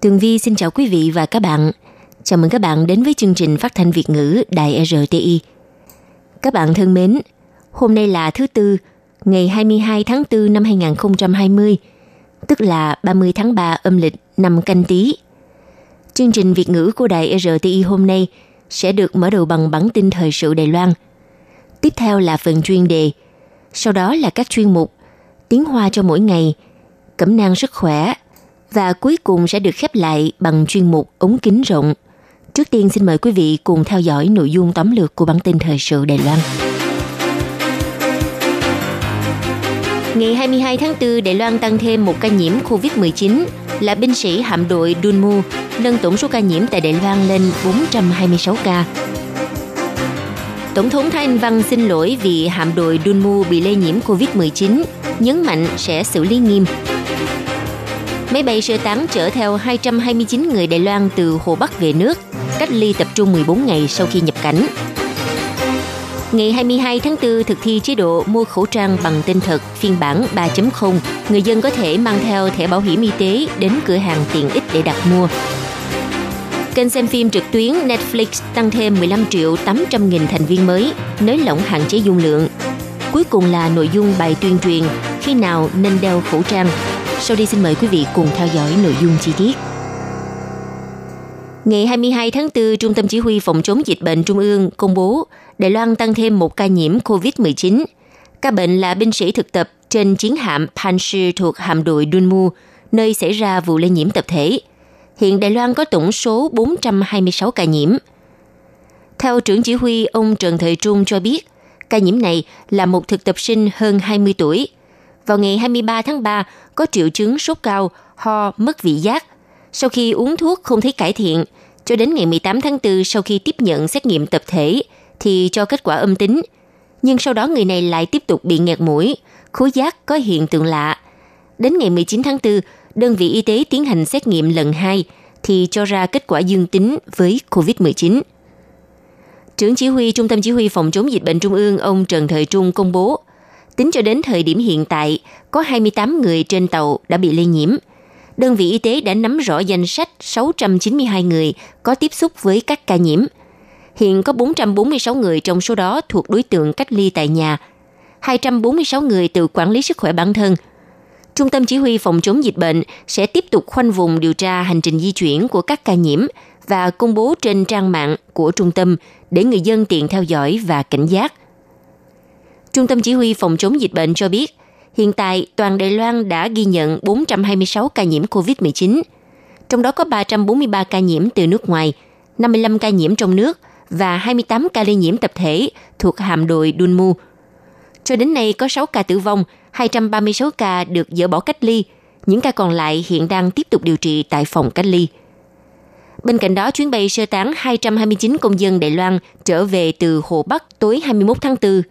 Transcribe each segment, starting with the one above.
Tường Vi xin chào quý vị và các bạn. Chào mừng các bạn đến với chương trình phát thanh Việt ngữ Đài RTI. Các bạn thân mến, hôm nay là thứ Tư, ngày 22 tháng 4 năm 2020, tức là 30 tháng 3 âm lịch năm canh tí. Chương trình Việt ngữ của Đài RTI hôm nay sẽ được mở đầu bằng bản tin thời sự Đài Loan. Tiếp theo là phần chuyên đề, sau đó là các chuyên mục Tiếng Hoa cho mỗi ngày, Cẩm nang sức khỏe, và cuối cùng sẽ được khép lại bằng chuyên mục ống kính rộng. Trước tiên xin mời quý vị cùng theo dõi nội dung tóm lược của bản tin thời sự Đài Loan. Ngày 22 tháng 4, Đài Loan tăng thêm một ca nhiễm COVID-19 là binh sĩ hạm đội Dunmu, nâng tổng số ca nhiễm tại Đài Loan lên 426 ca. Tổng thống Thái Anh Văn xin lỗi vì hạm đội Dunmu bị lây nhiễm COVID-19, nhấn mạnh sẽ xử lý nghiêm. Máy bay sơ tán chở theo 229 người Đài Loan từ Hồ Bắc về nước, cách ly tập trung 14 ngày sau khi nhập cảnh. Ngày 22 tháng 4 thực thi chế độ mua khẩu trang bằng tên thật phiên bản 3.0, người dân có thể mang theo thẻ bảo hiểm y tế đến cửa hàng tiện ích để đặt mua. Kênh xem phim trực tuyến Netflix tăng thêm 15 triệu 800 nghìn thành viên mới, nới lỏng hạn chế dung lượng. Cuối cùng là nội dung bài tuyên truyền khi nào nên đeo khẩu trang sau đây xin mời quý vị cùng theo dõi nội dung chi tiết. Ngày 22 tháng 4, Trung tâm Chỉ huy Phòng chống dịch bệnh Trung ương công bố Đài Loan tăng thêm một ca nhiễm COVID-19. Ca bệnh là binh sĩ thực tập trên chiến hạm Panshi thuộc hạm đội Dunmu, nơi xảy ra vụ lây nhiễm tập thể. Hiện Đài Loan có tổng số 426 ca nhiễm. Theo trưởng chỉ huy ông Trần Thời Trung cho biết, ca nhiễm này là một thực tập sinh hơn 20 tuổi – vào ngày 23 tháng 3 có triệu chứng sốt cao, ho, mất vị giác. Sau khi uống thuốc không thấy cải thiện, cho đến ngày 18 tháng 4 sau khi tiếp nhận xét nghiệm tập thể thì cho kết quả âm tính. Nhưng sau đó người này lại tiếp tục bị nghẹt mũi, khứu giác có hiện tượng lạ. Đến ngày 19 tháng 4, đơn vị y tế tiến hành xét nghiệm lần 2 thì cho ra kết quả dương tính với COVID-19. Trưởng chỉ huy Trung tâm Chỉ huy Phòng chống dịch bệnh Trung ương ông Trần Thời Trung công bố, Tính cho đến thời điểm hiện tại, có 28 người trên tàu đã bị lây nhiễm. Đơn vị y tế đã nắm rõ danh sách 692 người có tiếp xúc với các ca nhiễm. Hiện có 446 người trong số đó thuộc đối tượng cách ly tại nhà, 246 người tự quản lý sức khỏe bản thân. Trung tâm Chỉ huy Phòng chống dịch bệnh sẽ tiếp tục khoanh vùng điều tra hành trình di chuyển của các ca nhiễm và công bố trên trang mạng của trung tâm để người dân tiện theo dõi và cảnh giác. Trung tâm Chỉ huy Phòng chống dịch bệnh cho biết, hiện tại toàn Đài Loan đã ghi nhận 426 ca nhiễm COVID-19, trong đó có 343 ca nhiễm từ nước ngoài, 55 ca nhiễm trong nước và 28 ca lây nhiễm tập thể thuộc hạm đội Dunmu. Cho đến nay có 6 ca tử vong, 236 ca được dỡ bỏ cách ly, những ca còn lại hiện đang tiếp tục điều trị tại phòng cách ly. Bên cạnh đó, chuyến bay sơ tán 229 công dân Đài Loan trở về từ Hồ Bắc tối 21 tháng 4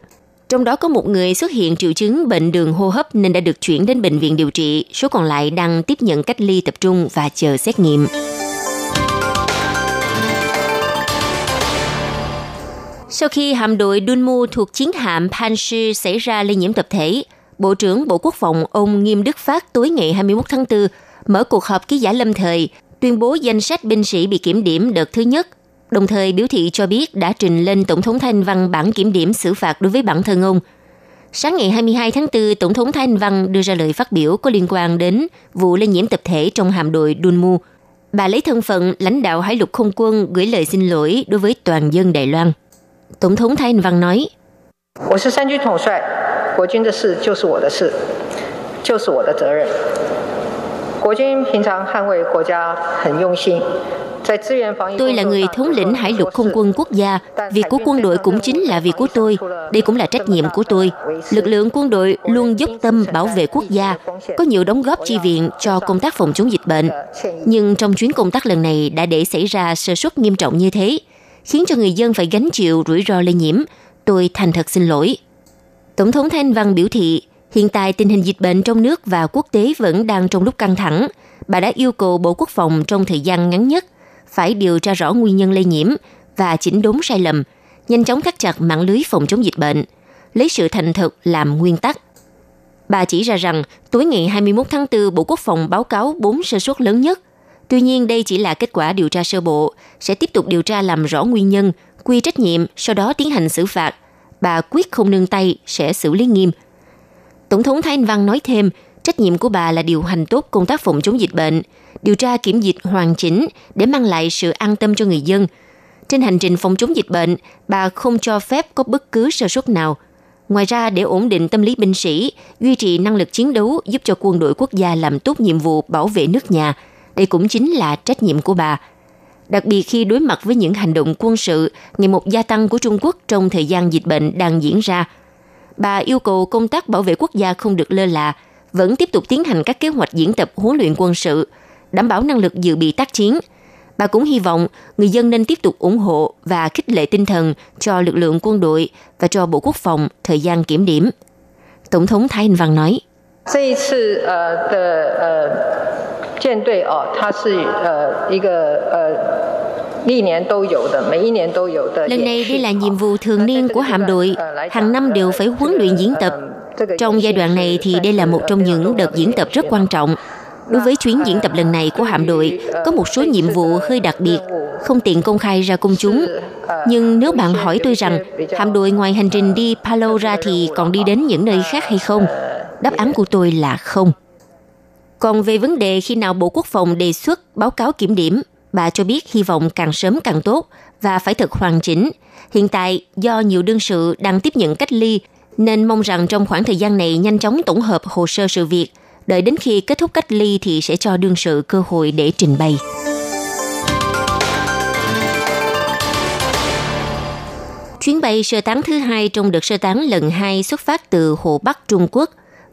trong đó có một người xuất hiện triệu chứng bệnh đường hô hấp nên đã được chuyển đến bệnh viện điều trị, số còn lại đang tiếp nhận cách ly tập trung và chờ xét nghiệm. Sau khi hạm đội Dunmu thuộc chiến hạm Panshi xảy ra lây nhiễm tập thể, Bộ trưởng Bộ Quốc phòng ông Nghiêm Đức Phát tối ngày 21 tháng 4 mở cuộc họp ký giả lâm thời, tuyên bố danh sách binh sĩ bị kiểm điểm đợt thứ nhất đồng thời biểu thị cho biết đã trình lên Tổng thống Thanh Văn bản kiểm điểm xử phạt đối với bản thân ông. Sáng ngày 22 tháng 4, Tổng thống Thanh Văn đưa ra lời phát biểu có liên quan đến vụ lây nhiễm tập thể trong hạm đội Dunmu. Bà lấy thân phận lãnh đạo hải lục không quân gửi lời xin lỗi đối với toàn dân Đài Loan. Tổng thống Thanh Văn nói, 我是三军统帅，国军的事就是我的事，就是我的责任。 Tôi là người thống lĩnh hải lục không quân quốc gia. Việc của quân đội cũng chính là việc của tôi. Đây cũng là trách nhiệm của tôi. Lực lượng quân đội luôn dốc tâm bảo vệ quốc gia, có nhiều đóng góp chi viện cho công tác phòng chống dịch bệnh. Nhưng trong chuyến công tác lần này đã để xảy ra sơ suất nghiêm trọng như thế, khiến cho người dân phải gánh chịu rủi ro lây nhiễm. Tôi thành thật xin lỗi. Tổng thống Thanh Văn biểu thị, hiện tại tình hình dịch bệnh trong nước và quốc tế vẫn đang trong lúc căng thẳng. Bà đã yêu cầu Bộ Quốc phòng trong thời gian ngắn nhất phải điều tra rõ nguyên nhân lây nhiễm và chỉnh đốn sai lầm, nhanh chóng thắt chặt mạng lưới phòng chống dịch bệnh, lấy sự thành thực làm nguyên tắc. Bà chỉ ra rằng tối ngày 21 tháng 4, Bộ Quốc phòng báo cáo 4 sơ suất lớn nhất. Tuy nhiên đây chỉ là kết quả điều tra sơ bộ, sẽ tiếp tục điều tra làm rõ nguyên nhân, quy trách nhiệm, sau đó tiến hành xử phạt. Bà quyết không nương tay, sẽ xử lý nghiêm. Tổng thống Thái Anh Văn nói thêm, trách nhiệm của bà là điều hành tốt công tác phòng chống dịch bệnh, điều tra kiểm dịch hoàn chỉnh để mang lại sự an tâm cho người dân. Trên hành trình phòng chống dịch bệnh, bà không cho phép có bất cứ sơ suất nào. Ngoài ra, để ổn định tâm lý binh sĩ, duy trì năng lực chiến đấu giúp cho quân đội quốc gia làm tốt nhiệm vụ bảo vệ nước nhà, đây cũng chính là trách nhiệm của bà. Đặc biệt khi đối mặt với những hành động quân sự ngày một gia tăng của Trung Quốc trong thời gian dịch bệnh đang diễn ra, bà yêu cầu công tác bảo vệ quốc gia không được lơ là, vẫn tiếp tục tiến hành các kế hoạch diễn tập huấn luyện quân sự, đảm bảo năng lực dự bị tác chiến. Bà cũng hy vọng người dân nên tiếp tục ủng hộ và khích lệ tinh thần cho lực lượng quân đội và cho Bộ Quốc phòng thời gian kiểm điểm. Tổng thống Thái Anh Văn nói. 这一次呃的呃舰队哦，它是呃一个呃 Lần này đây là nhiệm vụ thường niên của hạm đội, hàng năm đều phải huấn luyện diễn tập. trong giai đoạn này thì đây là một trong những đợt diễn tập rất quan trọng. Đối với chuyến diễn tập lần này của hạm đội, có một số nhiệm vụ hơi đặc biệt, không tiện công khai ra công chúng. Nhưng nếu bạn hỏi tôi rằng, hạm đội ngoài hành trình đi Palo ra thì còn đi đến những nơi khác hay không? Đáp án của tôi là không. Còn về vấn đề khi nào Bộ Quốc phòng đề xuất báo cáo kiểm điểm, bà cho biết hy vọng càng sớm càng tốt và phải thật hoàn chỉnh. Hiện tại, do nhiều đương sự đang tiếp nhận cách ly, nên mong rằng trong khoảng thời gian này nhanh chóng tổng hợp hồ sơ sự việc, đợi đến khi kết thúc cách ly thì sẽ cho đương sự cơ hội để trình bày. Chuyến bay sơ tán thứ hai trong đợt sơ tán lần hai xuất phát từ Hồ Bắc Trung Quốc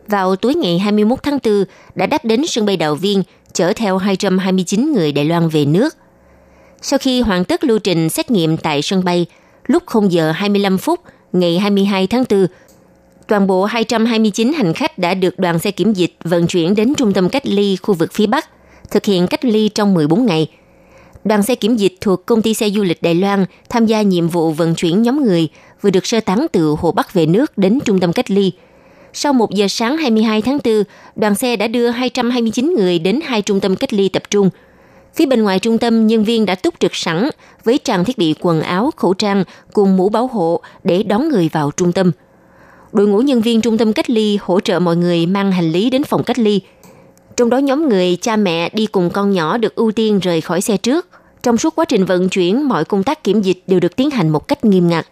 vào tối ngày 21 tháng 4 đã đáp đến sân bay đạo Viên chở theo 229 người Đài Loan về nước. Sau khi hoàn tất lưu trình xét nghiệm tại sân bay, lúc 0 giờ 25 phút ngày 22 tháng 4, toàn bộ 229 hành khách đã được đoàn xe kiểm dịch vận chuyển đến trung tâm cách ly khu vực phía Bắc, thực hiện cách ly trong 14 ngày. Đoàn xe kiểm dịch thuộc công ty xe du lịch Đài Loan tham gia nhiệm vụ vận chuyển nhóm người vừa được sơ tán từ Hồ Bắc về nước đến trung tâm cách ly – sau 1 giờ sáng 22 tháng 4, đoàn xe đã đưa 229 người đến hai trung tâm cách ly tập trung. Phía bên ngoài trung tâm, nhân viên đã túc trực sẵn với trang thiết bị quần áo, khẩu trang cùng mũ bảo hộ để đón người vào trung tâm. Đội ngũ nhân viên trung tâm cách ly hỗ trợ mọi người mang hành lý đến phòng cách ly. Trong đó nhóm người cha mẹ đi cùng con nhỏ được ưu tiên rời khỏi xe trước. Trong suốt quá trình vận chuyển, mọi công tác kiểm dịch đều được tiến hành một cách nghiêm ngặt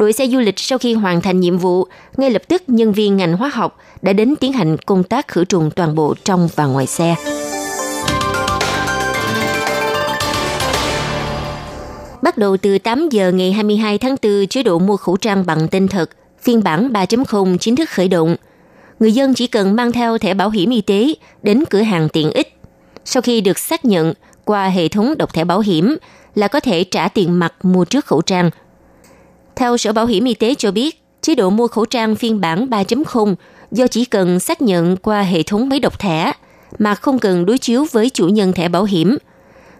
đội xe du lịch sau khi hoàn thành nhiệm vụ, ngay lập tức nhân viên ngành hóa học đã đến tiến hành công tác khử trùng toàn bộ trong và ngoài xe. Bắt đầu từ 8 giờ ngày 22 tháng 4, chế độ mua khẩu trang bằng tên thật, phiên bản 3.0 chính thức khởi động. Người dân chỉ cần mang theo thẻ bảo hiểm y tế đến cửa hàng tiện ích. Sau khi được xác nhận qua hệ thống độc thẻ bảo hiểm là có thể trả tiền mặt mua trước khẩu trang – theo Sở Bảo hiểm Y tế cho biết, chế độ mua khẩu trang phiên bản 3.0 do chỉ cần xác nhận qua hệ thống máy độc thẻ mà không cần đối chiếu với chủ nhân thẻ bảo hiểm.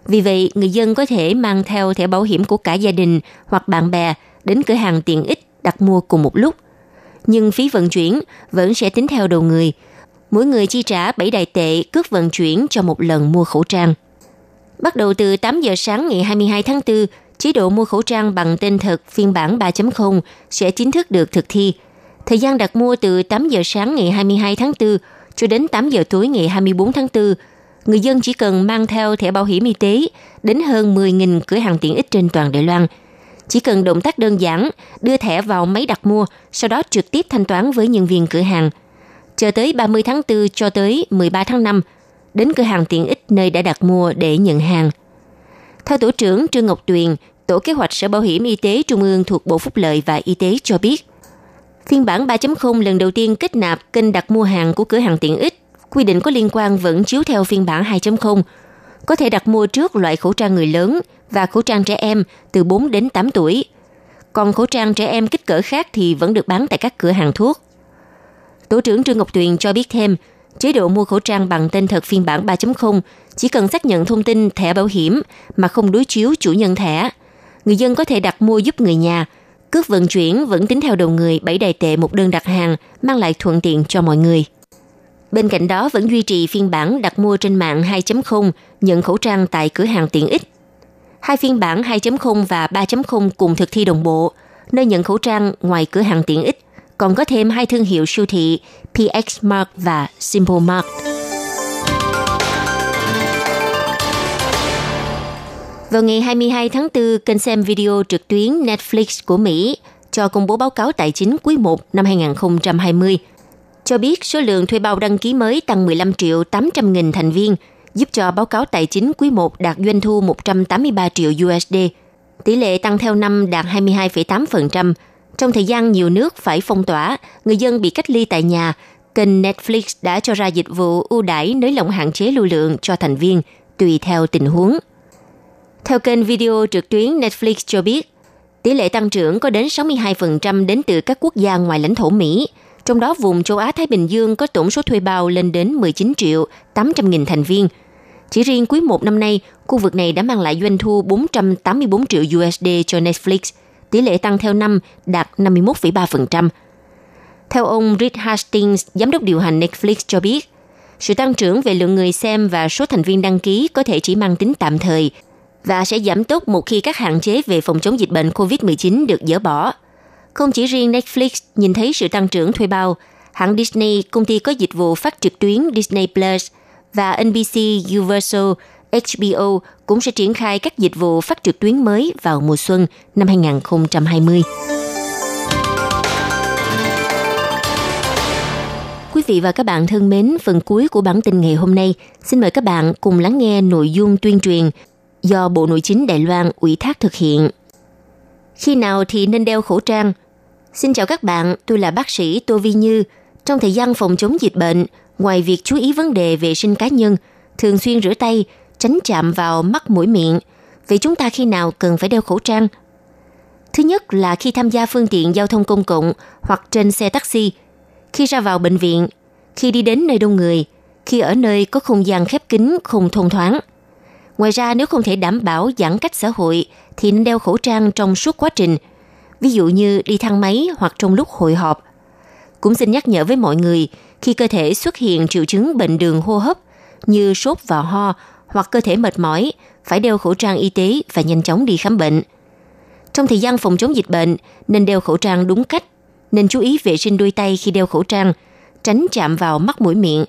Vì vậy, người dân có thể mang theo thẻ bảo hiểm của cả gia đình hoặc bạn bè đến cửa hàng tiện ích đặt mua cùng một lúc. Nhưng phí vận chuyển vẫn sẽ tính theo đầu người. Mỗi người chi trả 7 đại tệ cước vận chuyển cho một lần mua khẩu trang. Bắt đầu từ 8 giờ sáng ngày 22 tháng 4, chế độ mua khẩu trang bằng tên thật phiên bản 3.0 sẽ chính thức được thực thi. Thời gian đặt mua từ 8 giờ sáng ngày 22 tháng 4 cho đến 8 giờ tối ngày 24 tháng 4. Người dân chỉ cần mang theo thẻ bảo hiểm y tế đến hơn 10.000 cửa hàng tiện ích trên toàn Đài Loan. Chỉ cần động tác đơn giản, đưa thẻ vào máy đặt mua, sau đó trực tiếp thanh toán với nhân viên cửa hàng. Chờ tới 30 tháng 4 cho tới 13 tháng 5, đến cửa hàng tiện ích nơi đã đặt mua để nhận hàng. Theo tổ trưởng Trương Ngọc Tuyền, Tổ kế hoạch Sở Bảo hiểm Y tế Trung ương thuộc Bộ Phúc lợi và Y tế cho biết, phiên bản 3.0 lần đầu tiên kết nạp kênh đặt mua hàng của cửa hàng tiện ích. Quy định có liên quan vẫn chiếu theo phiên bản 2.0. Có thể đặt mua trước loại khẩu trang người lớn và khẩu trang trẻ em từ 4 đến 8 tuổi. Còn khẩu trang trẻ em kích cỡ khác thì vẫn được bán tại các cửa hàng thuốc. Tổ trưởng Trương Ngọc Tuyền cho biết thêm, chế độ mua khẩu trang bằng tên thật phiên bản 3.0 chỉ cần xác nhận thông tin thẻ bảo hiểm mà không đối chiếu chủ nhân thẻ. Người dân có thể đặt mua giúp người nhà. Cước vận chuyển vẫn tính theo đầu người 7 đài tệ một đơn đặt hàng, mang lại thuận tiện cho mọi người. Bên cạnh đó vẫn duy trì phiên bản đặt mua trên mạng 2.0 nhận khẩu trang tại cửa hàng tiện ích. Hai phiên bản 2.0 và 3.0 cùng thực thi đồng bộ, nơi nhận khẩu trang ngoài cửa hàng tiện ích còn có thêm hai thương hiệu siêu thị PX Mart và Simple Mart. Vào ngày 22 tháng 4, kênh xem video trực tuyến Netflix của Mỹ cho công bố báo cáo tài chính quý 1 năm 2020, cho biết số lượng thuê bao đăng ký mới tăng 15 triệu 800 nghìn thành viên, giúp cho báo cáo tài chính quý 1 đạt doanh thu 183 triệu USD. Tỷ lệ tăng theo năm đạt 22,8%, trong thời gian nhiều nước phải phong tỏa, người dân bị cách ly tại nhà, kênh Netflix đã cho ra dịch vụ ưu đãi nới lỏng hạn chế lưu lượng cho thành viên, tùy theo tình huống. Theo kênh video trực tuyến Netflix cho biết, tỷ lệ tăng trưởng có đến 62% đến từ các quốc gia ngoài lãnh thổ Mỹ, trong đó vùng châu Á-Thái Bình Dương có tổng số thuê bao lên đến 19 triệu 800 nghìn thành viên. Chỉ riêng quý một năm nay, khu vực này đã mang lại doanh thu 484 triệu USD cho Netflix – tỷ lệ tăng theo năm đạt 51,3%. Theo ông Reed Hastings, giám đốc điều hành Netflix cho biết, sự tăng trưởng về lượng người xem và số thành viên đăng ký có thể chỉ mang tính tạm thời và sẽ giảm tốc một khi các hạn chế về phòng chống dịch bệnh COVID-19 được dỡ bỏ. Không chỉ riêng Netflix nhìn thấy sự tăng trưởng thuê bao, hãng Disney, công ty có dịch vụ phát trực tuyến Disney Plus và NBC Universal HBO cũng sẽ triển khai các dịch vụ phát trực tuyến mới vào mùa xuân năm 2020. Quý vị và các bạn thân mến, phần cuối của bản tin ngày hôm nay, xin mời các bạn cùng lắng nghe nội dung tuyên truyền do Bộ Nội chính Đài Loan ủy thác thực hiện. Khi nào thì nên đeo khẩu trang? Xin chào các bạn, tôi là bác sĩ Tô Vi Như. Trong thời gian phòng chống dịch bệnh, ngoài việc chú ý vấn đề vệ sinh cá nhân, thường xuyên rửa tay, tránh chạm vào mắt mũi miệng. Vậy chúng ta khi nào cần phải đeo khẩu trang? Thứ nhất là khi tham gia phương tiện giao thông công cộng hoặc trên xe taxi, khi ra vào bệnh viện, khi đi đến nơi đông người, khi ở nơi có không gian khép kín không thông thoáng. Ngoài ra nếu không thể đảm bảo giãn cách xã hội thì nên đeo khẩu trang trong suốt quá trình, ví dụ như đi thang máy hoặc trong lúc hội họp. Cũng xin nhắc nhở với mọi người khi cơ thể xuất hiện triệu chứng bệnh đường hô hấp như sốt và ho hoặc cơ thể mệt mỏi, phải đeo khẩu trang y tế và nhanh chóng đi khám bệnh. Trong thời gian phòng chống dịch bệnh, nên đeo khẩu trang đúng cách, nên chú ý vệ sinh đôi tay khi đeo khẩu trang, tránh chạm vào mắt mũi miệng.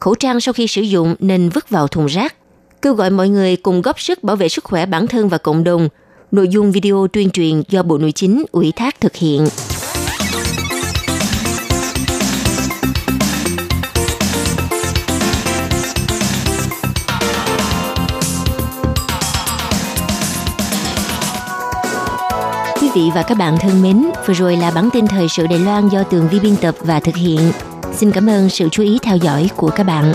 Khẩu trang sau khi sử dụng nên vứt vào thùng rác. Kêu gọi mọi người cùng góp sức bảo vệ sức khỏe bản thân và cộng đồng. Nội dung video tuyên truyền do Bộ Nội chính ủy thác thực hiện. quý vị và các bạn thân mến, vừa rồi là bản tin thời sự Đài Loan do Tường Vi biên tập và thực hiện. Xin cảm ơn sự chú ý theo dõi của các bạn.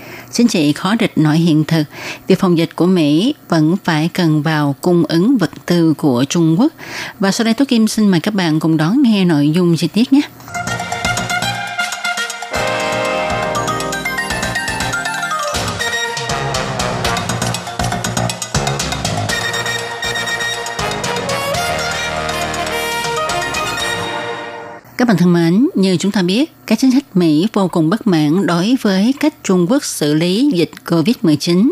chính trị khó địch nổi hiện thực, việc phòng dịch của Mỹ vẫn phải cần vào cung ứng vật tư của Trung Quốc. Và sau đây Tố Kim xin mời các bạn cùng đón nghe nội dung chi tiết nhé. Các bạn thân mến, như chúng ta biết, các chính sách Mỹ vô cùng bất mãn đối với cách Trung Quốc xử lý dịch COVID-19,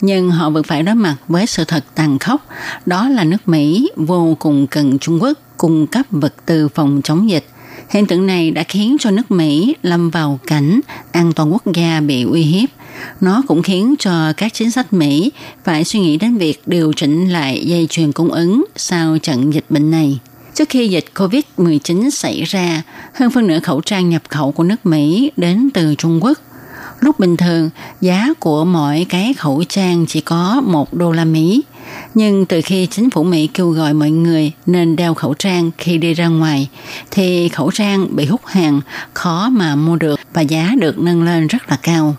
nhưng họ vẫn phải đối mặt với sự thật tàn khốc, đó là nước Mỹ vô cùng cần Trung Quốc cung cấp vật tư phòng chống dịch. Hiện tượng này đã khiến cho nước Mỹ lâm vào cảnh an toàn quốc gia bị uy hiếp. Nó cũng khiến cho các chính sách Mỹ phải suy nghĩ đến việc điều chỉnh lại dây chuyền cung ứng sau trận dịch bệnh này. Trước khi dịch COVID-19 xảy ra, hơn phân nửa khẩu trang nhập khẩu của nước Mỹ đến từ Trung Quốc. Lúc bình thường, giá của mỗi cái khẩu trang chỉ có 1 đô la Mỹ. Nhưng từ khi chính phủ Mỹ kêu gọi mọi người nên đeo khẩu trang khi đi ra ngoài, thì khẩu trang bị hút hàng, khó mà mua được và giá được nâng lên rất là cao.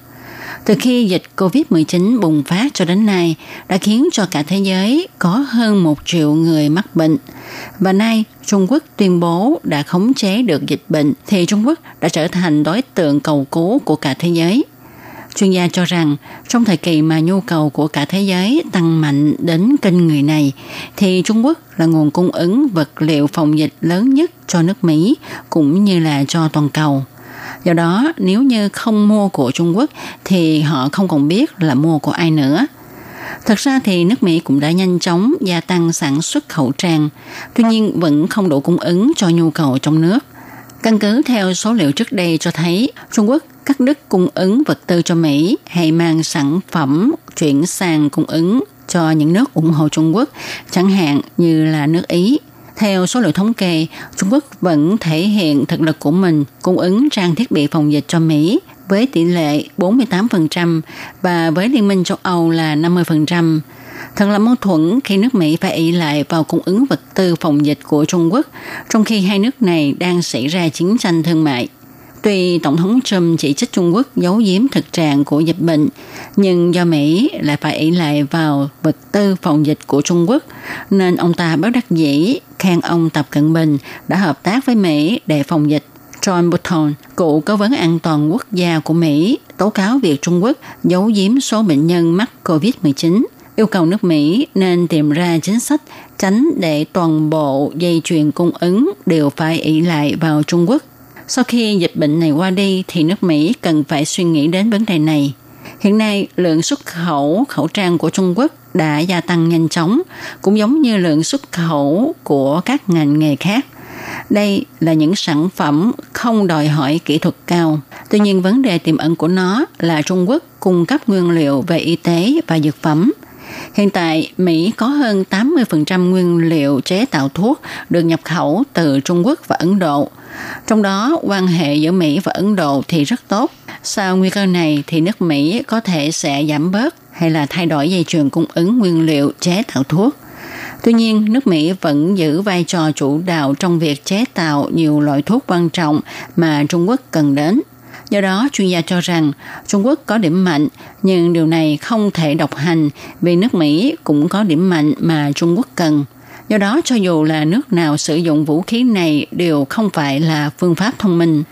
Từ khi dịch COVID-19 bùng phát cho đến nay, đã khiến cho cả thế giới có hơn một triệu người mắc bệnh. Và nay, Trung Quốc tuyên bố đã khống chế được dịch bệnh, thì Trung Quốc đã trở thành đối tượng cầu cứu của cả thế giới. Chuyên gia cho rằng, trong thời kỳ mà nhu cầu của cả thế giới tăng mạnh đến kênh người này, thì Trung Quốc là nguồn cung ứng vật liệu phòng dịch lớn nhất cho nước Mỹ, cũng như là cho toàn cầu. Do đó, nếu như không mua của Trung Quốc thì họ không còn biết là mua của ai nữa. Thật ra thì nước Mỹ cũng đã nhanh chóng gia tăng sản xuất khẩu trang, tuy nhiên vẫn không đủ cung ứng cho nhu cầu trong nước. Căn cứ theo số liệu trước đây cho thấy, Trung Quốc cắt đứt cung ứng vật tư cho Mỹ hay mang sản phẩm chuyển sang cung ứng cho những nước ủng hộ Trung Quốc, chẳng hạn như là nước Ý, theo số liệu thống kê, Trung Quốc vẫn thể hiện thực lực của mình cung ứng trang thiết bị phòng dịch cho Mỹ với tỷ lệ 48% và với Liên minh châu Âu là 50%. Thật là mâu thuẫn khi nước Mỹ phải ý lại vào cung ứng vật tư phòng dịch của Trung Quốc, trong khi hai nước này đang xảy ra chiến tranh thương mại. Tuy Tổng thống Trump chỉ trích Trung Quốc giấu giếm thực trạng của dịch bệnh, nhưng do Mỹ lại phải ý lại vào vật tư phòng dịch của Trung Quốc, nên ông ta bất đắc dĩ khen ông Tập Cận Bình đã hợp tác với Mỹ để phòng dịch. John Bolton, cựu cố vấn an toàn quốc gia của Mỹ, tố cáo việc Trung Quốc giấu giếm số bệnh nhân mắc COVID-19 yêu cầu nước Mỹ nên tìm ra chính sách tránh để toàn bộ dây chuyền cung ứng đều phải ỷ lại vào Trung Quốc. Sau khi dịch bệnh này qua đi thì nước Mỹ cần phải suy nghĩ đến vấn đề này. Hiện nay, lượng xuất khẩu khẩu trang của Trung Quốc đã gia tăng nhanh chóng, cũng giống như lượng xuất khẩu của các ngành nghề khác. Đây là những sản phẩm không đòi hỏi kỹ thuật cao. Tuy nhiên vấn đề tiềm ẩn của nó là Trung Quốc cung cấp nguyên liệu về y tế và dược phẩm. Hiện tại, Mỹ có hơn 80% nguyên liệu chế tạo thuốc được nhập khẩu từ Trung Quốc và Ấn Độ. Trong đó, quan hệ giữa Mỹ và Ấn Độ thì rất tốt. Sau nguy cơ này thì nước Mỹ có thể sẽ giảm bớt hay là thay đổi dây chuyền cung ứng nguyên liệu chế tạo thuốc. Tuy nhiên, nước Mỹ vẫn giữ vai trò chủ đạo trong việc chế tạo nhiều loại thuốc quan trọng mà Trung Quốc cần đến. Do đó, chuyên gia cho rằng Trung Quốc có điểm mạnh, nhưng điều này không thể độc hành vì nước Mỹ cũng có điểm mạnh mà Trung Quốc cần. Do đó, cho dù là nước nào sử dụng vũ khí này đều không phải là phương pháp thông minh.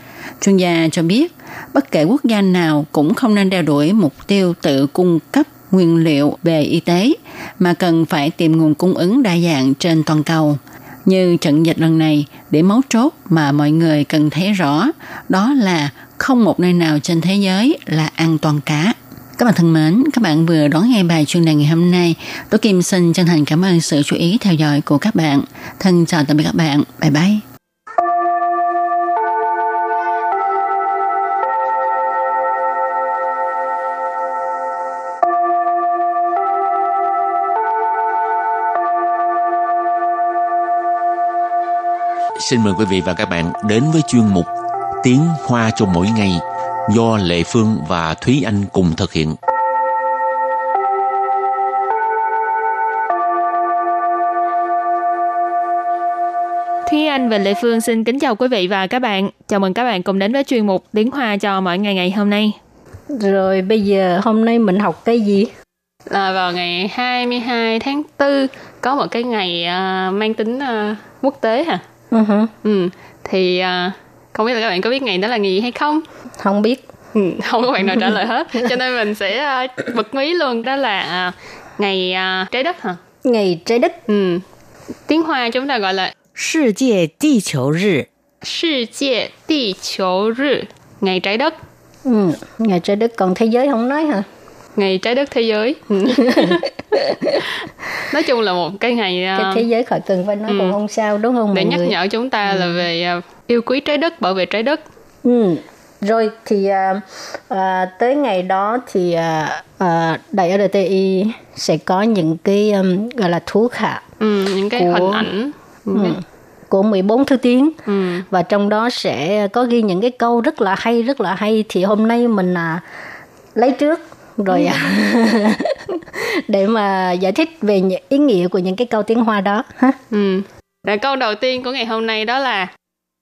Chuyên gia cho biết, bất kể quốc gia nào cũng không nên đeo đuổi mục tiêu tự cung cấp nguyên liệu về y tế, mà cần phải tìm nguồn cung ứng đa dạng trên toàn cầu. Như trận dịch lần này, để mấu chốt mà mọi người cần thấy rõ, đó là không một nơi nào trên thế giới là an toàn cả. Các bạn thân mến, các bạn vừa đón nghe bài chuyên đề ngày hôm nay. Tố Kim xin chân thành cảm ơn sự chú ý theo dõi của các bạn. Thân chào tạm biệt các bạn. Bye bye. Xin mời quý vị và các bạn đến với chuyên mục Tiếng Hoa cho mỗi ngày do Lệ Phương và Thúy Anh cùng thực hiện. Thúy Anh và Lệ Phương xin kính chào quý vị và các bạn. Chào mừng các bạn cùng đến với chuyên mục Tiếng Hoa cho mỗi ngày ngày hôm nay. Rồi bây giờ hôm nay mình học cái gì? Là vào ngày 22 tháng 4 có một cái ngày uh, mang tính uh, quốc tế hả? Uh-huh. Ừ. Thì uh, không biết là các bạn có biết ngày đó là ngày gì hay không? Không biết. Ừ, không có bạn nào trả lời hết. Cho nên mình sẽ uh, bật mí luôn đó là uh, ngày uh, trái đất hả? Ngày trái đất. Ừ. Tiếng Hoa chúng ta gọi là 世界地球日， 世界地球日, ngày trái đất. Ừ, ngày trái đất còn thế giới không nói hả? Ngày trái đất thế giới Ừ. nói chung là một cái ngày Cái uh, thế giới khỏi cần phải nói ừ. cũng không sao đúng không để nhắc người? nhở chúng ta là về uh, yêu quý trái đất bảo vệ trái đất Ừ. Rồi thì à, à, tới ngày đó thì à, à, đài RTI sẽ có những cái um, gọi là thuốc hạ ừ, những cái Của- hình ảnh ừ, của 14 thứ tiếng ừ. và trong đó sẽ có ghi những cái câu rất là hay rất là hay thì hôm nay mình à, lấy trước rồi à. Ừ. để mà giải thích về ý nghĩa của những cái câu tiếng Hoa đó ha. Ừ. Rồi câu đầu tiên của ngày hôm nay đó là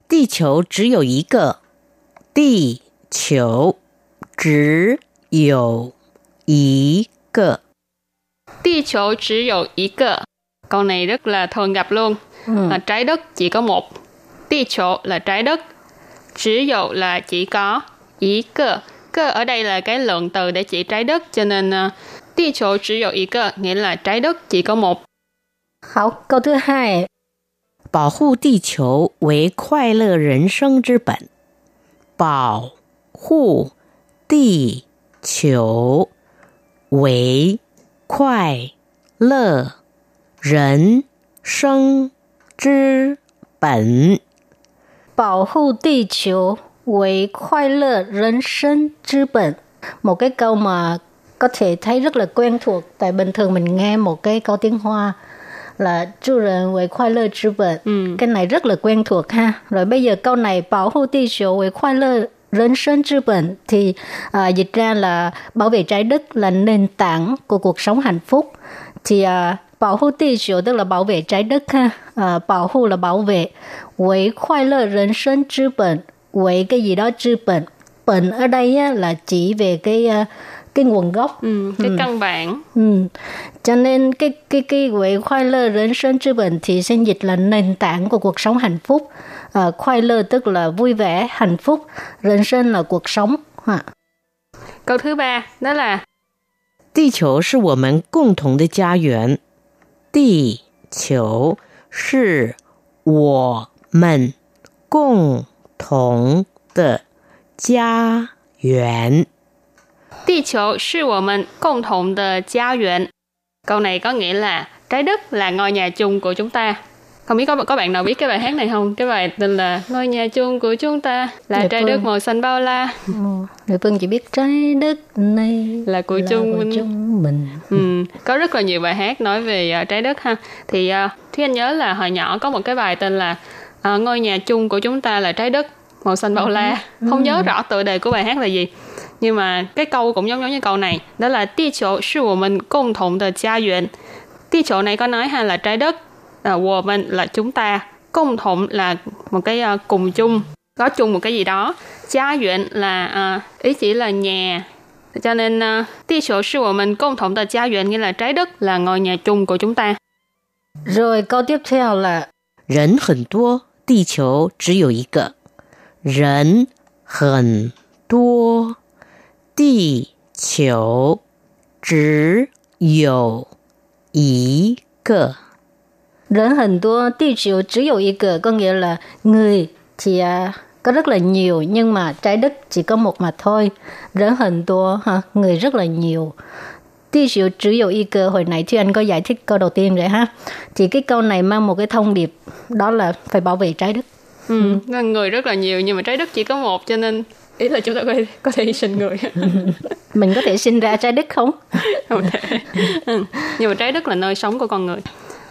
Địa cầu chỉ có một cái. Địa cầu chỉ có một cái. Địa cầu chỉ có một cái. Câu này rất là thường gặp luôn. Ừ. Là trái đất chỉ có một. Địa cầu là trái đất. Chỉ có là chỉ có. Ý cơ Cơ ở đây là cái lượng từ để chỉ trái đất. Cho nên uh, địa cầu chỉ có một cái. Nghĩa là trái đất chỉ có một. 好，câu thứ hai 保护地球为快乐人生之本。保护地球为快乐人生之本。 bảo hộ địa cầu vì khoai lơ人生之本 một cái câu mà có thể thấy rất là quen thuộc tại bình thường mình nghe một cái câu tiếng Hoa là chu rần vì khoai lơ之本 Ừ. cái này rất là quen thuộc ha rồi bây giờ câu này bảo hộ địa cầu vì khoai lơ人生之本 thì à, dịch ra là bảo vệ trái đất là nền tảng của cuộc sống hạnh phúc thì à, bảo hộ địa cầu tức là bảo vệ trái đất ha à, bảo hộ là bảo vệ với khoai lơ人生之本 với cái gì đó 之本 bệnh ở đây á, là chỉ về cái à, cái nguồn gốc Ừ, cái căn bản. Ừ. Cho nên cái cái cái quỹ khoai lơ人生之本 thì sẽ dịch là nền tảng của cuộc sống hạnh phúc. À, khoai lơ tức là vui vẻ, hạnh phúc,人生 là cuộc sống. Ha. Câu thứ ba đó là 地球是我们共同的家园。地球是我们共 同的家园。 Địa cầu là 我们共同的家园. Câu này có nghĩa là trái đất là ngôi nhà chung của chúng ta. Không biết có có bạn nào biết cái bài hát này không? Cái bài tên là Ngôi nhà chung của chúng ta là Dạ trái vâng. đất màu xanh bao la Ừ. Người Phương chỉ biết trái đất này là của là chung của mình. chúng mình. Ừ, có rất là nhiều bài hát nói về à, trái đất ha. Thì uh, Thúy Anh nhớ là hồi nhỏ có một cái bài tên là à, ngôi nhà chung của chúng ta là trái đất màu xanh bao la. Không nhớ rõ tựa đề của bài hát là gì. Nhưng mà cái câu cũng giống giống như câu này, đó là địa cầu là 我们共同的家园. Địa cầu này có nói ha là trái đất, à, 我们 là chúng ta, cộng同là một cái à, cùng chung. có chung một cái gì đó. Gia yuan là à, ý chỉ là nhà. Cho nên à, địa球是我们共同的家园 nghĩa là trái đất là ngôi nhà chung của chúng ta. Rồi câu tiếp theo là 人很多， 地球只有一个。人很多，地球只有一个。 人很多, địa球chỉ có một cái, có nghĩa là người thì à, có rất là nhiều nhưng mà trái đất chỉ có một mà thôi.人很多 ha, người rất là nhiều. Địa球chỉ có một cái, hồi nãy thì anh có giải thích câu đầu tiên rồi ha. Thì cái câu này mang một cái thông điệp đó là phải bảo vệ trái đất. Ừ. nên Người rất là nhiều nhưng mà trái đất chỉ có một cho nên ý là chúng ta có thể, có thể hy sinh người. Mình có thể sinh ra trái đất không? không thể. Ừ. Nhưng mà trái đất là nơi sống của con người.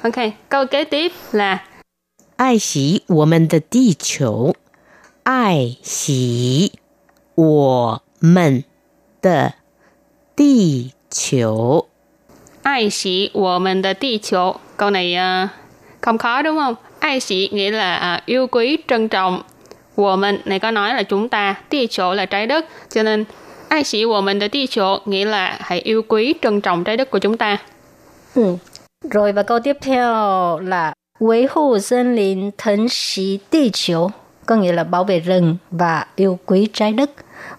Ok, câu kế tiếp là 爱惜我们的地球，爱惜我们的地 球。 ai sĩ của mình的地球. Câu này à, không khó đúng không? Ai sĩ nghĩa là à, yêu quý, trân trọng. Của mình này có nói là chúng ta, địa chỗ là trái đất. Cho nên ai sĩ của mình de địa chỗ nghĩa là hãy yêu quý, trân trọng trái đất của chúng ta. Ừ. Rồi và câu tiếp theo là 维护森林、疼惜地球, có nghĩa là bảo vệ rừng và yêu quý trái đất.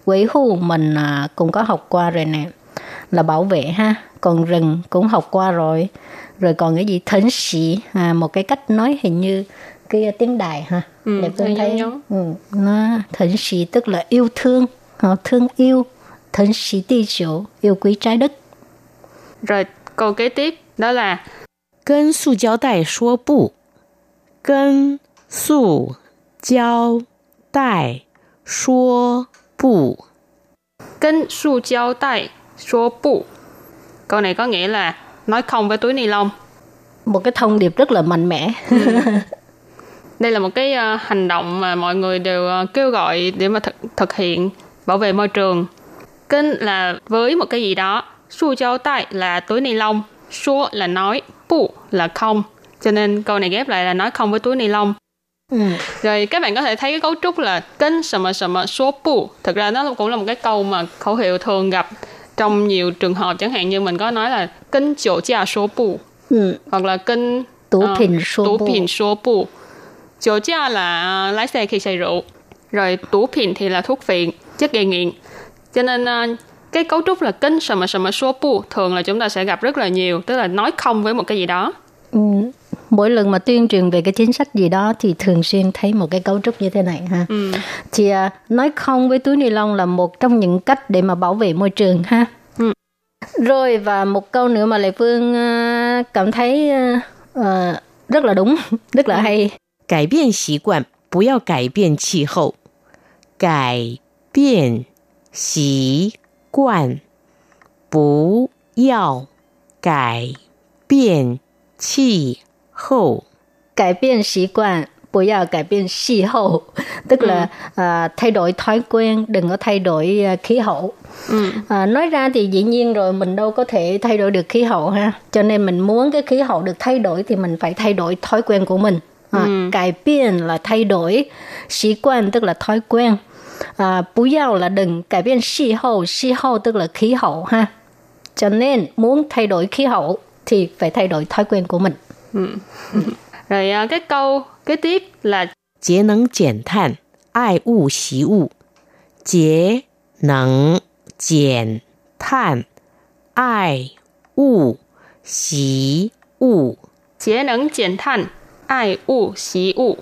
维护 mình à, cũng có học qua rồi nè, là bảo vệ ha. Còn rừng cũng học qua rồi. Rồi còn cái gì? Thấn sĩ. À, một cái cách nói hình như cái tiếng đài ha. Ừ, để tôi thấy. giống. Ừ, nó thấn sĩ tức là yêu thương. Họ thương yêu. Thấn sĩ ti chủ yêu quý trái đất. Rồi câu kế tiếp đó là cân su giáo đài số bù cân su giáo đài số bù cân su giáo đài số bu. Câu này có nghĩa là nói không với túi ni lông. Một cái thông điệp rất là mạnh mẽ. Đây là một cái ờ, hành động mà mọi người đều ờ, kêu gọi để mà thực, thực hiện bảo vệ môi trường. Kênh là với một cái gì đó. Su giao tay là túi ni lông. Số là nói. Bu là không. Cho nên câu này ghép lại là nói không với túi ni lông. ừ. Rồi các bạn có thể thấy cái cấu trúc là kênh sầm sầm số bu. Thực ra nó cũng là một cái câu mà khẩu hiệu thường gặp trong nhiều trường hợp chẳng hạn như mình có nói là kênh chỗ gia số Ừ. hoặc là kênh Tủ ờ, phìn số bu. phìn số bu. Chỗ gia là ờ, lái xe khi say rượu. Rồi tủ phìn thì là thuốc phiện, chất gây nghiện. Cho nên ờ, cái cấu trúc là kênh sầm mà sầm mà số bu thường là chúng ta sẽ gặp rất là nhiều, tức là nói không với một cái gì đó. Ừ Mỗi lần mà tuyên truyền về cái chính sách gì đó thì thường xuyên thấy một cái cấu trúc như thế này ha. Ừ. Thì à, nói không với túi ni lông là một trong những cách để mà bảo vệ môi trường ha. Ừ. Rồi và một câu nữa mà Lệ Phương à, cảm thấy à, à, rất là đúng, rất là hay. 改变习惯，不要改变气候。改变习惯，不要改变气候。 Cải biên sĩ quan, 不要改变气候, tức là à, thay đổi thói quen, đừng có thay đổi à, khí hậu. Ừ. À, nói ra thì dĩ nhiên rồi mình đâu có thể thay đổi được khí hậu ha cho nên mình muốn cái khí hậu được thay đổi thì mình phải thay đổi thói quen của mình à, Ừ. cải biên là thay đổi sĩ quan tức là thói quen à, bú yào là đừng cải biên khí hậu khí hậu tức là khí hậu ha cho nên muốn thay đổi khí hậu thì phải thay đổi thói quen của mình Rồi ờ, cái câu kế tiếp là Chế năng giảm than, ai vụ xí vụ. Chế năng giảm than, ai vụ xí vụ. Chế năng giảm than, ai vụ xí vụ.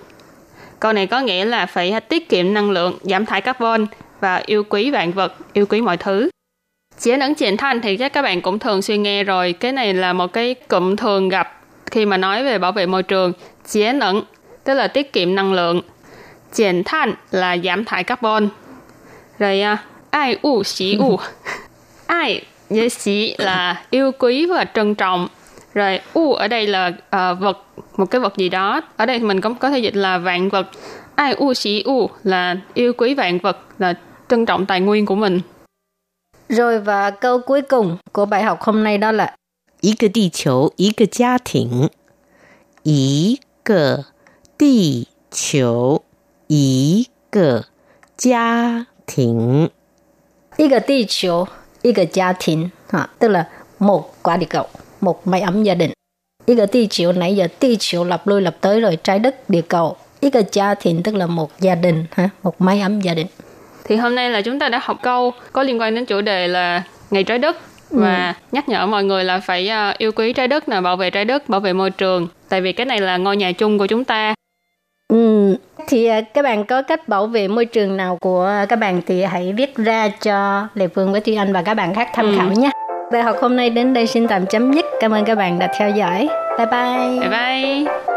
Câu này có nghĩa là phải tiết kiệm năng lượng, giảm thải carbon và yêu quý vạn vật, yêu quý mọi thứ. Chế năng triển thanh thì chắc các bạn cũng thường xuyên nghe rồi. Cái này là một cái cụm thường gặp khi mà nói về bảo vệ môi trường. Chế nắng tức là tiết kiệm năng lượng. 减碳 là giảm thải carbon. Rồi à, ai u xí u. ai với xí là yêu quý và trân trọng. Rồi u ở đây là ờ, vật, một cái vật gì đó. Ở đây mình cũng có thể dịch là vạn vật. Ai u xí u là yêu quý vạn vật, là trân trọng tài nguyên của mình. rồi và câu cuối cùng của bài học hôm nay đó là 一个地球，一个家庭，一个地球，一 个家庭，一个地球，一个家庭啊tức là một quả địa cầu một mái ấm gia đình một cái địa chiều nãy giờ địa chiều lặp lui lặp tới rồi trái đất địa cầu một cái gia đình tức là một gia đình ha một mái ấm gia đình thì hôm nay là chúng ta đã học câu có liên quan đến chủ đề là ngày trái đất và ừ. nhắc nhở mọi người là phải uh, yêu quý trái đất là bảo vệ trái đất bảo vệ môi trường. Tại vì cái này là ngôi nhà chung của chúng ta. Ừ. thì uh, các bạn có cách bảo vệ môi trường nào của các bạn thì hãy viết ra cho lệ phương với thùy anh và các bạn khác tham ừ. khảo nhé. Bài học hôm nay đến đây xin tạm chấm dứt. Cảm ơn các bạn đã theo dõi. Bye bye. Bye bye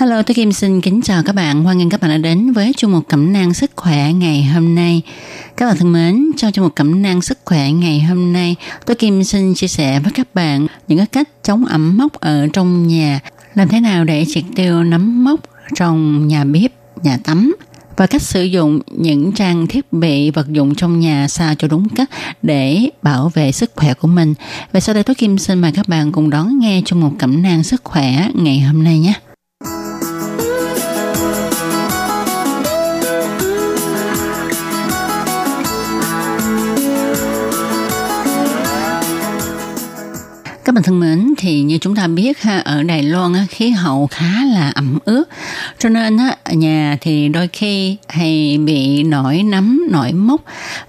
Hello, tôi Kim xin kính chào các bạn. Hoan nghênh các bạn đã đến với chương mục cẩm nang sức khỏe ngày hôm nay. Các bạn thân mến, trong chương mục cẩm nang sức khỏe ngày hôm nay, tôi Kim xin chia sẻ với các bạn những cái cách chống ẩm mốc ở trong nhà, làm thế nào để triệt tiêu nấm mốc trong nhà bếp, nhà tắm và cách sử dụng những trang thiết bị vật dụng trong nhà sao cho đúng cách để bảo vệ sức khỏe của mình. Và sau đây tôi Kim xin mời các bạn cùng đón nghe trong một cẩm nang sức khỏe ngày hôm nay nhé. Các bạn thân mến, thì như chúng ta biết ha, ở Đài Loan khí hậu khá là ẩm ướt, cho nên á, nhà thì đôi khi hay bị nổi nấm, nổi mốc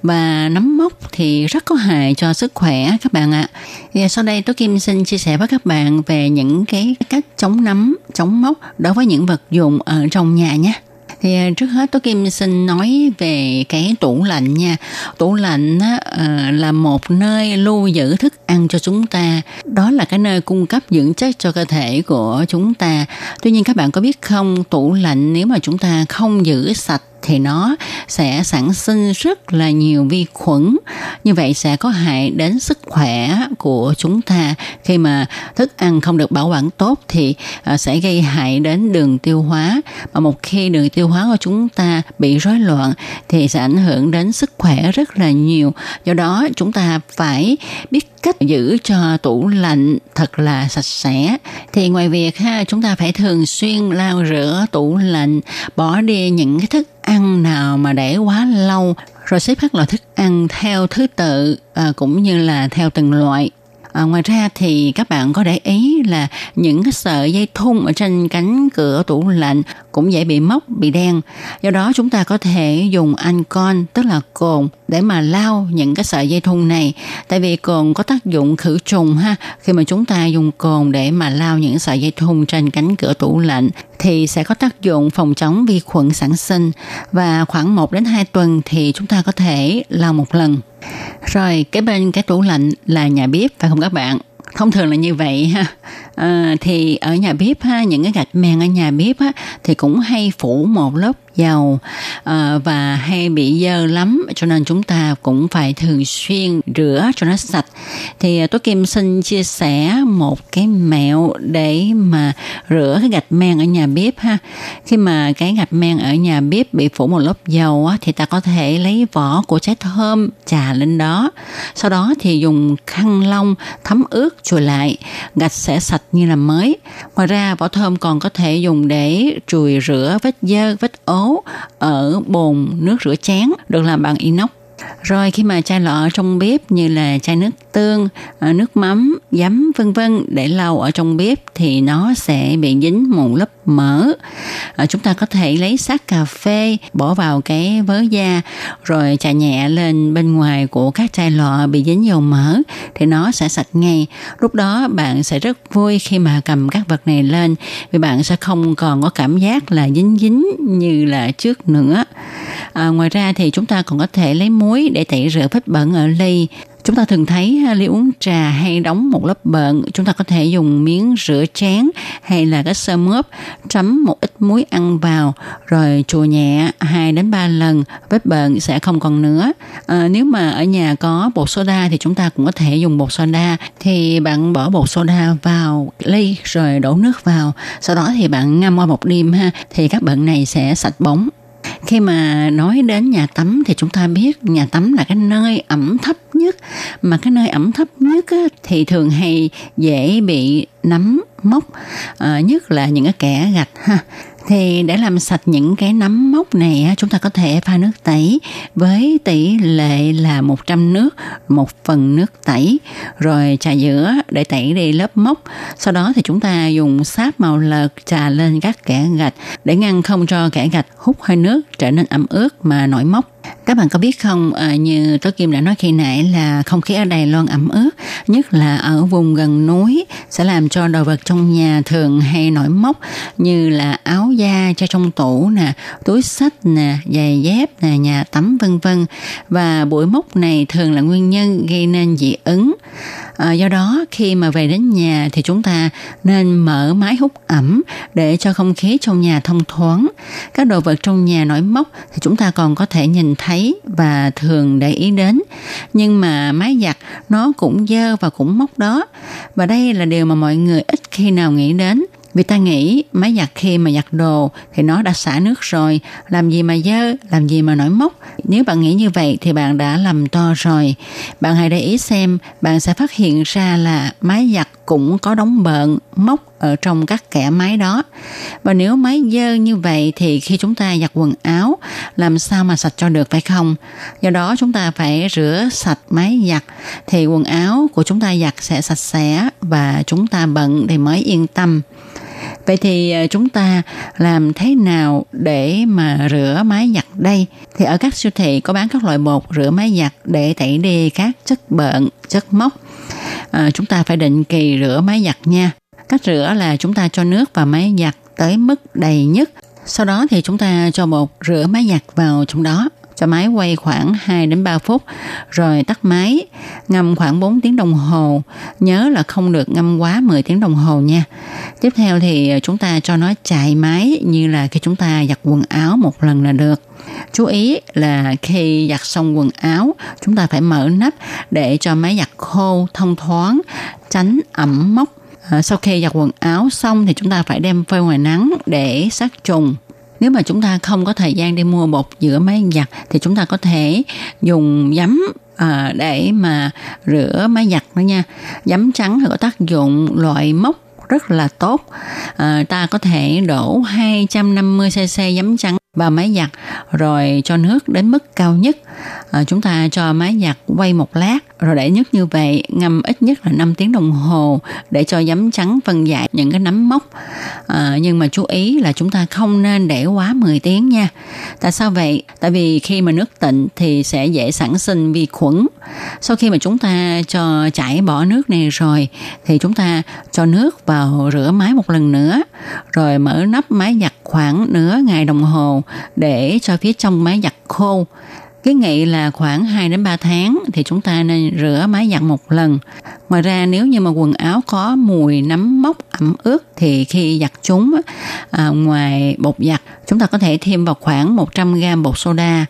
và nấm mốc thì rất có hại cho sức khỏe các bạn ạ. và sau đây tôi Kim xin chia sẻ với các bạn về những cái cách chống nấm, chống mốc đối với những vật dụng ở trong nhà nhé. Thì à, trước hết tôi Kim xin nói về cái tủ lạnh nha. Tủ lạnh á, ờ, là một nơi lưu giữ thức ăn cho chúng ta. Đó là cái nơi cung cấp dưỡng chất cho cơ thể của chúng ta. Tuy nhiên các bạn có biết không, tủ lạnh nếu mà chúng ta không giữ sạch thì nó sẽ sản sinh rất là nhiều vi khuẩn. Như vậy sẽ có hại đến sức khỏe của chúng ta. Khi mà thức ăn không được bảo quản tốt thì ờ, sẽ gây hại đến đường tiêu hóa. Và một khi đường tiêu hóa của chúng ta bị rối loạn thì sẽ ảnh hưởng đến sức khỏe rất là nhiều. Do đó, chúng ta phải biết cách giữ cho tủ lạnh thật là sạch sẽ. Thì ngoài việc ha, chúng ta phải thường xuyên lau rửa tủ lạnh, bỏ đi những cái thức ăn nào mà để quá lâu rồi xếp các loại thức ăn theo thứ tự à, cũng như là theo từng loại À, ngoài ra thì các bạn có để ý là những cái sợi dây thun ở trên cánh cửa tủ lạnh cũng dễ bị mốc, bị đen. Do đó chúng ta có thể dùng ancon tức là cồn để mà lau những cái sợi dây thun này. Tại vì cồn có tác dụng khử trùng ha. Khi mà chúng ta dùng cồn để mà lau những sợi dây thun trên cánh cửa tủ lạnh thì sẽ có tác dụng phòng chống vi khuẩn sản sinh và khoảng 1 đến 2 tuần thì chúng ta có thể lau một lần. Rồi cái bên cái tủ lạnh là nhà bếp phải không các bạn? Thông thường là như vậy ha. À, thì ở nhà bếp ha, những cái gạch men ở nhà bếp á, thì cũng hay phủ một lớp dầu à, ờ, và hay bị dơ lắm cho nên chúng ta cũng phải thường xuyên rửa cho nó sạch. Thì ờ, tôi kim xin chia sẻ một cái mẹo để mà rửa cái gạch men ở nhà bếp ha. Khi mà cái gạch men ở nhà bếp bị phủ một lớp dầu á, thì ta có thể lấy vỏ của trái thơm trà lên đó. Sau đó thì dùng khăn lông thấm ướt chùi lại gạch sẽ sạch như là mới. Ngoài ra vỏ thơm còn có thể dùng để chùi rửa vết dơ vết ố ở bồn nước rửa chén được làm bằng inox. Rồi khi mà chai lọ ở trong bếp như là chai nước tương, à, nước mắm, giấm vân vân để lâu ở trong bếp thì nó sẽ bị dính một lớp mỡ. À, chúng ta có thể lấy sát cà phê bỏ vào cái vớ da rồi chà nhẹ lên bên ngoài của các chai lọ bị dính dầu mỡ thì nó sẽ sạch ngay. Lúc đó bạn sẽ rất vui khi mà cầm các vật này lên vì bạn sẽ không còn có cảm giác là dính dính như là trước nữa. À, ngoài ra thì chúng ta còn có thể lấy muối để tẩy rửa vết bẩn ở ly chúng ta thường thấy ly uống trà hay đóng một lớp bợn chúng ta có thể dùng miếng rửa chén hay là cái sơ mướp chấm một ít muối ăn vào rồi chùa nhẹ 2 đến 3 lần vết bợn sẽ không còn nữa. À, nếu mà ở nhà có bột soda thì chúng ta cũng có thể dùng bột soda. Thì bạn bỏ bột soda vào ly rồi đổ nước vào sau đó thì bạn ngâm qua một đêm ha thì các bợn này sẽ sạch bóng khi mà nói đến nhà tắm thì chúng ta biết nhà tắm là cái nơi ẩm thấp nhất. Mà cái nơi ẩm thấp nhất á, thì thường hay dễ bị nấm mốc à, nhất là những cái kẻ gạch ha thì để làm sạch những cái nấm mốc này chúng ta có thể pha nước tẩy với tỷ lệ là 100 nước, một phần nước tẩy, rồi trà giữa để tẩy đi lớp mốc. Sau đó thì chúng ta dùng sáp màu lợt trà lên các kẽ gạch để ngăn không cho kẽ gạch hút hơi nước trở nên ẩm ướt mà nổi mốc. Các bạn có biết không, à, như Tố Kim đã nói khi nãy là không khí ở Đài Loan ẩm ướt, nhất là ở vùng gần núi sẽ làm cho đồ vật trong nhà thường hay nổi mốc như là áo da cho trong tủ nè, túi sách nè, giày dép nè, nhà tắm vân vân. Và bụi mốc này thường là nguyên nhân gây nên dị ứng. À, do đó khi mà về đến nhà thì chúng ta nên mở máy hút ẩm để cho không khí trong nhà thông thoáng. Các đồ vật trong nhà nổi mốc thì chúng ta còn có thể nhìn thấy và thường để ý đến. Nhưng mà máy giặt nó cũng dơ và cũng mốc đó. Và đây là điều mà mọi người ít khi nào nghĩ đến. Vì ta nghĩ máy giặt khi mà giặt đồ thì nó đã xả nước rồi, làm gì mà dơ, làm gì mà nổi mốc. Nếu bạn nghĩ như vậy thì bạn đã lầm to rồi. Bạn hãy để ý xem, bạn sẽ phát hiện ra là máy giặt cũng có đóng bợn, mốc ở trong các kẽ máy đó. Và nếu máy dơ như vậy thì khi chúng ta giặt quần áo, làm sao mà sạch cho được phải không? Do đó chúng ta phải rửa sạch máy giặt thì quần áo của chúng ta giặt sẽ sạch sẽ và chúng ta bận thì mới yên tâm. Vậy thì ờ, chúng ta làm thế nào để mà rửa máy giặt đây? Thì ở các siêu thị có bán các loại bột rửa máy giặt để tẩy đi các chất bợn, chất mốc. À, ờ, chúng ta phải định kỳ rửa máy giặt nha. Cách rửa là chúng ta cho nước vào máy giặt tới mức đầy nhất. Sau đó thì chúng ta cho bột rửa máy giặt vào trong đó cho máy quay khoảng 2 đến 3 phút rồi tắt máy, ngâm khoảng 4 tiếng đồng hồ. Nhớ là không được ngâm quá 10 tiếng đồng hồ nha. Tiếp theo thì chúng ta cho nó chạy máy như là khi chúng ta giặt quần áo một lần là được. Chú ý là khi giặt xong quần áo, chúng ta phải mở nắp để cho máy giặt khô thông thoáng, tránh ẩm mốc. À, sau khi giặt quần áo xong thì chúng ta phải đem phơi ngoài nắng để sát trùng nếu mà chúng ta không có thời gian đi mua bột rửa máy giặt thì chúng ta có thể dùng giấm à, để mà rửa máy giặt đó nha. Giấm trắng thì có tác dụng loại mốc rất là tốt. À, ta có thể đổ 250cc giấm trắng vào máy giặt rồi cho nước đến mức cao nhất. Ờ, chúng ta cho máy giặt quay một lát rồi để nước như vậy ngâm ít nhất là 5 tiếng đồng hồ để cho giấm trắng phân giải những cái nấm mốc. À, nhưng mà chú ý là chúng ta không nên để quá 10 tiếng nha. Tại sao vậy? Tại vì khi mà nước tịnh thì sẽ dễ sản sinh vi khuẩn. Sau khi mà chúng ta cho chảy bỏ nước này rồi thì chúng ta cho nước vào rửa máy một lần nữa rồi mở nắp máy giặt khoảng nửa ngày đồng hồ để cho phía trong máy giặt khô cái nghị là khoảng 2 đến 3 tháng thì chúng ta nên rửa máy giặt một lần. Ngoài ra nếu như mà quần áo có mùi nấm mốc ẩm ướt thì khi giặt chúng à, ngoài bột giặt chúng ta có thể thêm vào khoảng 100 g bột soda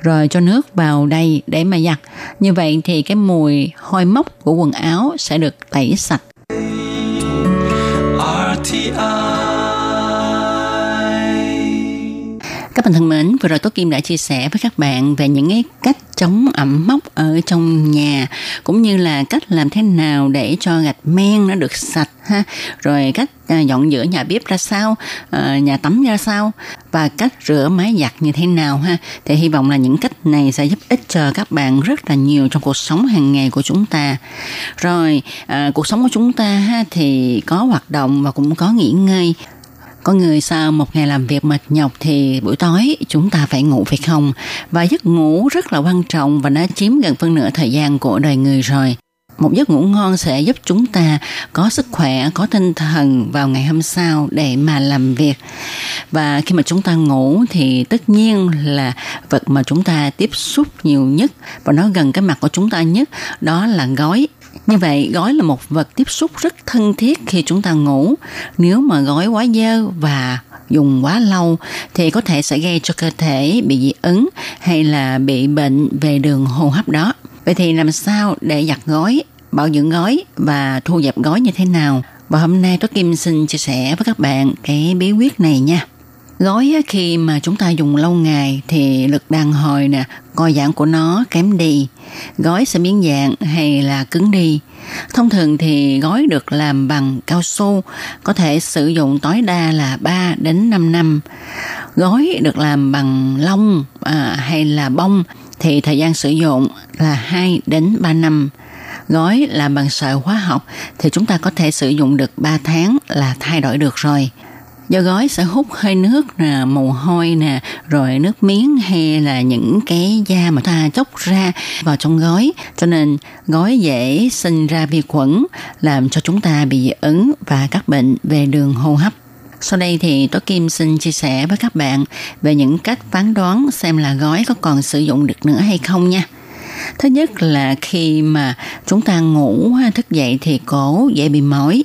rồi cho nước vào đây để mà giặt. Như vậy thì cái mùi hôi mốc của quần áo sẽ được tẩy sạch. RTI Các bạn thân mến, vừa rồi Tố Kim đã chia sẻ với các bạn về những cái cách chống ẩm mốc ở trong nhà cũng như là cách làm thế nào để cho gạch men nó được sạch ha, rồi cách à, dọn rửa nhà bếp ra sao, à, nhà tắm ra sao và cách rửa máy giặt như thế nào ha. Thì hy vọng là những cách này sẽ giúp ích cho các bạn rất là nhiều trong cuộc sống hàng ngày của chúng ta. Rồi à, cuộc sống của chúng ta ha thì có hoạt động và cũng có nghỉ ngơi có người sau một ngày làm việc mệt nhọc thì buổi tối chúng ta phải ngủ phải không? Và giấc ngủ rất là quan trọng và nó chiếm gần phân nửa thời gian của đời người rồi. Một giấc ngủ ngon sẽ giúp chúng ta có sức khỏe, có tinh thần vào ngày hôm sau để mà làm việc. Và khi mà chúng ta ngủ thì tất nhiên là vật mà chúng ta tiếp xúc nhiều nhất và nó gần cái mặt của chúng ta nhất đó là gói như vậy, gói là một vật tiếp xúc rất thân thiết khi chúng ta ngủ. Nếu mà gói quá dơ và dùng quá lâu thì có thể sẽ gây cho cơ thể bị dị ứng hay là bị bệnh về đường hô hấp đó. Vậy thì làm sao để giặt gói, bảo dưỡng gói và thu dẹp gói như thế nào? Và hôm nay tôi Kim xin chia sẻ với các bạn cái bí quyết này nha. Gói khi mà chúng ta dùng lâu ngày thì lực đàn hồi nè, co giãn của nó kém đi. Gói sẽ biến dạng hay là cứng đi. Thông thường thì gói được làm bằng cao su, có thể sử dụng tối đa là 3 đến 5 năm. Gói được làm bằng lông à, hay là bông thì thời gian sử dụng là 2 đến 3 năm. Gói làm bằng sợi hóa học thì chúng ta có thể sử dụng được 3 tháng là thay đổi được rồi do gói sẽ hút hơi nước nè, mồ hôi nè, rồi nước miếng hay là những cái da mà ta chốc ra vào trong gói cho nên gói dễ sinh ra vi khuẩn, làm cho chúng ta bị dị ứng và các bệnh về đường hô hấp sau đây thì Tố Kim xin chia sẻ với các bạn về những cách phán đoán xem là gói có còn sử dụng được nữa hay không nha. Thứ nhất là khi mà chúng ta ngủ thức dậy thì cổ dễ bị mỏi.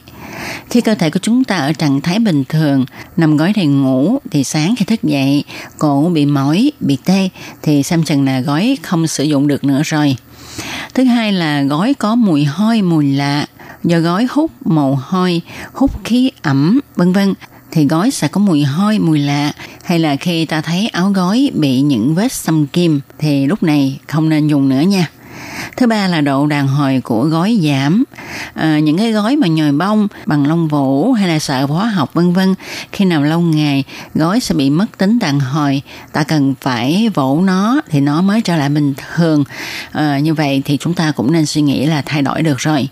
Khi cơ thể của chúng ta ở trạng thái bình thường, nằm gói thì ngủ, thì sáng khi thức dậy, cổ bị mỏi, bị tê, thì xem chừng là gói không sử dụng được nữa rồi. Thứ hai là gói có mùi hôi, mùi lạ, do gói hút mồ hôi, hút khí ẩm, vân vân thì gói sẽ có mùi hôi, mùi lạ hay là khi ta thấy áo gói bị những vết xăm kim thì lúc này không nên dùng nữa nha. Thứ ba là độ đàn hồi của gói giảm. À, những cái gói mà nhồi bông bằng lông vũ hay là sợ hóa học vân vân khi nào lâu ngày gói sẽ bị mất tính đàn hồi. Ta cần phải vỗ nó thì nó mới trở lại bình thường. À, như vậy thì chúng ta cũng nên suy nghĩ là thay đổi được rồi.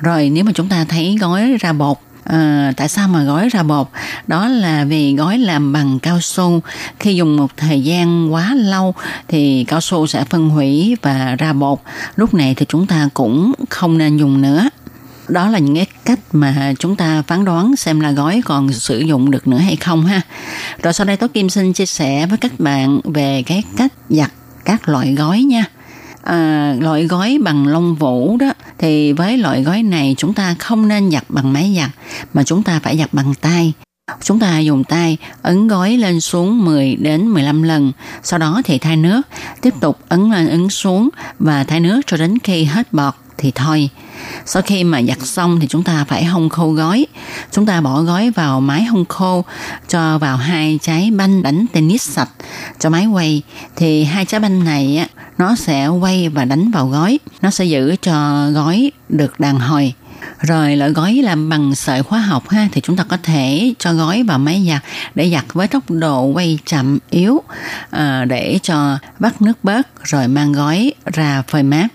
Rồi nếu mà chúng ta thấy gói ra bột À, tại sao mà gói ra bột? Đó là vì gói làm bằng cao su. Khi dùng một thời gian quá lâu thì cao su sẽ phân hủy và ra bột. Lúc này thì chúng ta cũng không nên dùng nữa đó là những cái cách mà chúng ta phán đoán xem là gói còn sử dụng được nữa hay không ha. Rồi sau đây Tố Kim xin chia sẻ với các bạn về cái cách giặt các loại gói nha à, loại gói bằng lông vũ đó thì với loại gói này chúng ta không nên giặt bằng máy giặt mà chúng ta phải giặt bằng tay. Chúng ta dùng tay ấn gói lên xuống 10 đến 15 lần, sau đó thì thay nước, tiếp tục ấn lên ấn xuống và thay nước cho đến khi hết bọt thì thôi. Sau khi mà giặt xong thì chúng ta phải hong khô gói. Chúng ta bỏ gói vào máy hong khô, cho vào hai trái banh đánh tennis sạch cho máy quay. Thì hai trái banh này á, nó sẽ quay và đánh vào gói. Nó sẽ giữ cho gói được đàn hồi. Rồi loại gói làm bằng sợi hóa học ha thì chúng ta có thể cho gói vào máy giặt để giặt với tốc độ quay chậm yếu à, để cho bắt nước bớt rồi mang gói ra phơi mát.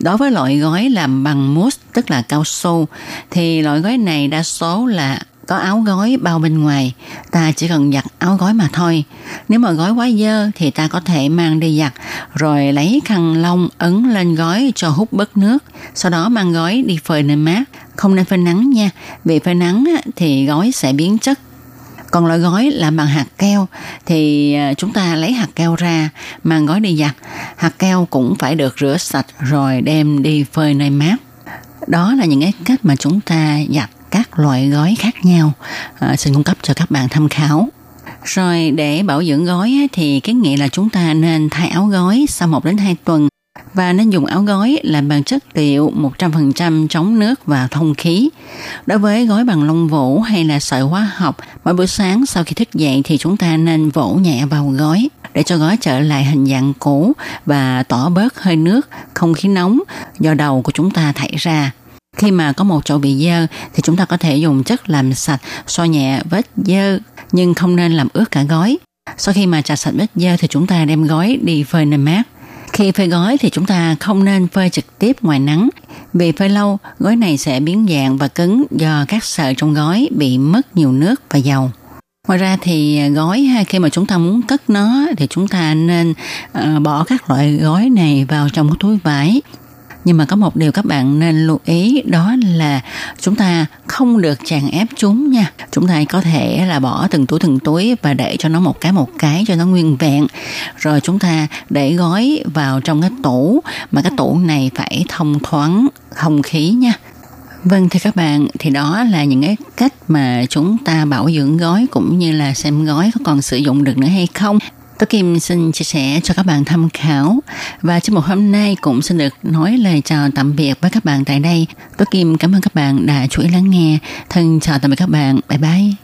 Đối với loại gói làm bằng mousse tức là cao su thì loại gói này đa số là có áo gói bao bên ngoài, ta chỉ cần giặt áo gói mà thôi. Nếu mà gói quá dơ thì ta có thể mang đi giặt, rồi lấy khăn lông ấn lên gói cho hút bớt nước, sau đó mang gói đi phơi nơi mát, không nên phơi nắng nha, vì phơi nắng thì gói sẽ biến chất còn loại gói làm bằng hạt keo thì à, chúng ta lấy hạt keo ra mang gói đi giặt. Hạt keo cũng phải được rửa sạch rồi đem đi phơi nơi mát. Đó là những cái cách mà chúng ta giặt các loại gói khác nhau. À, xin cung cấp cho các bạn tham khảo. Rồi để bảo dưỡng gói thì cái nghĩa là chúng ta nên thay áo gói sau 1 đến 2 tuần và nên dùng áo gói làm bằng chất liệu 100% chống nước và thông khí. Đối với gói bằng lông vũ hay là sợi hóa học, mỗi buổi sáng sau khi thức dậy thì chúng ta nên vỗ nhẹ vào gói để cho gói trở lại hình dạng cũ và tỏ bớt hơi nước, không khí nóng do đầu của chúng ta thải ra. Khi mà có một chỗ bị dơ thì chúng ta có thể dùng chất làm sạch, xoa nhẹ vết dơ nhưng không nên làm ướt cả gói. Sau khi mà trà sạch vết dơ thì chúng ta đem gói đi phơi nơi mát. Khi phơi gói thì chúng ta không nên phơi trực tiếp ngoài nắng vì phơi lâu gói này sẽ biến dạng và cứng do các sợi trong gói bị mất nhiều nước và dầu. Ngoài ra thì à, gói khi mà chúng ta muốn cất nó thì chúng ta nên uh, bỏ các loại gói này vào trong cái túi vải nhưng mà có một điều các bạn nên lưu ý đó là chúng ta không được chèn ép chúng nha. Chúng ta có thể là bỏ từng túi từng túi và để cho nó một cái một cái cho nó nguyên vẹn. Rồi chúng ta để gói vào trong cái tủ mà cái tủ này phải thông thoáng không khí nha. Vâng thưa các bạn, thì đó là những cái cách mà chúng ta bảo dưỡng gói cũng như là xem gói có còn sử dụng được nữa hay không. Tôi Kim xin chia sẻ cho các bạn tham khảo và trong một hôm nay cũng xin được nói lời chào tạm biệt với các bạn tại đây. Tôi Kim cảm ơn các bạn đã chú ý lắng nghe. Thân chào tạm biệt các bạn. Bye bye.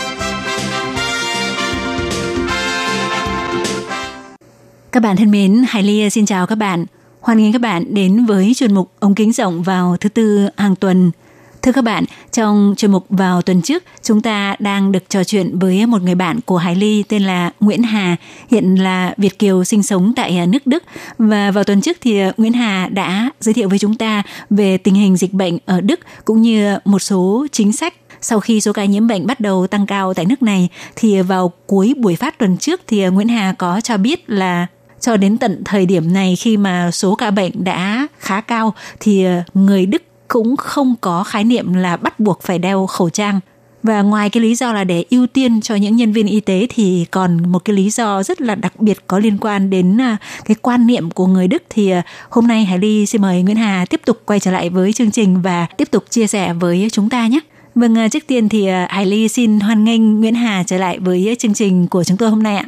Các bạn thân mến, Hải Ly xin chào các bạn. Hoan nghênh các bạn đến với chuyên mục ống kính rộng vào thứ tư hàng tuần. Thưa các bạn, trong chuyên mục vào tuần trước, chúng ta đang được trò chuyện với một người bạn của Hải Ly tên là Nguyễn Hà, hiện là Việt Kiều sinh sống tại à, nước Đức. Và vào tuần trước thì à, Nguyễn Hà đã giới thiệu với chúng ta về tình hình dịch bệnh ở Đức cũng như một số chính sách sau khi số ca nhiễm bệnh bắt đầu tăng cao tại nước này thì vào cuối buổi phát tuần trước thì à, Nguyễn Hà có cho biết là cho đến tận thời điểm này khi mà số ca bệnh đã khá cao thì ờ, người Đức cũng không có khái niệm là bắt buộc phải đeo khẩu trang và ngoài cái lý do là để ưu tiên cho những nhân viên y tế thì còn một cái lý do rất là đặc biệt có liên quan đến ờ, cái quan niệm của người Đức thì ờ, hôm nay Hải Ly xin mời Nguyễn Hà tiếp tục quay trở lại với chương trình và tiếp tục chia sẻ với chúng ta nhé. Vâng, trước tiên thì Hải Ly xin hoan nghênh Nguyễn Hà trở lại với chương trình của chúng tôi hôm nay ạ.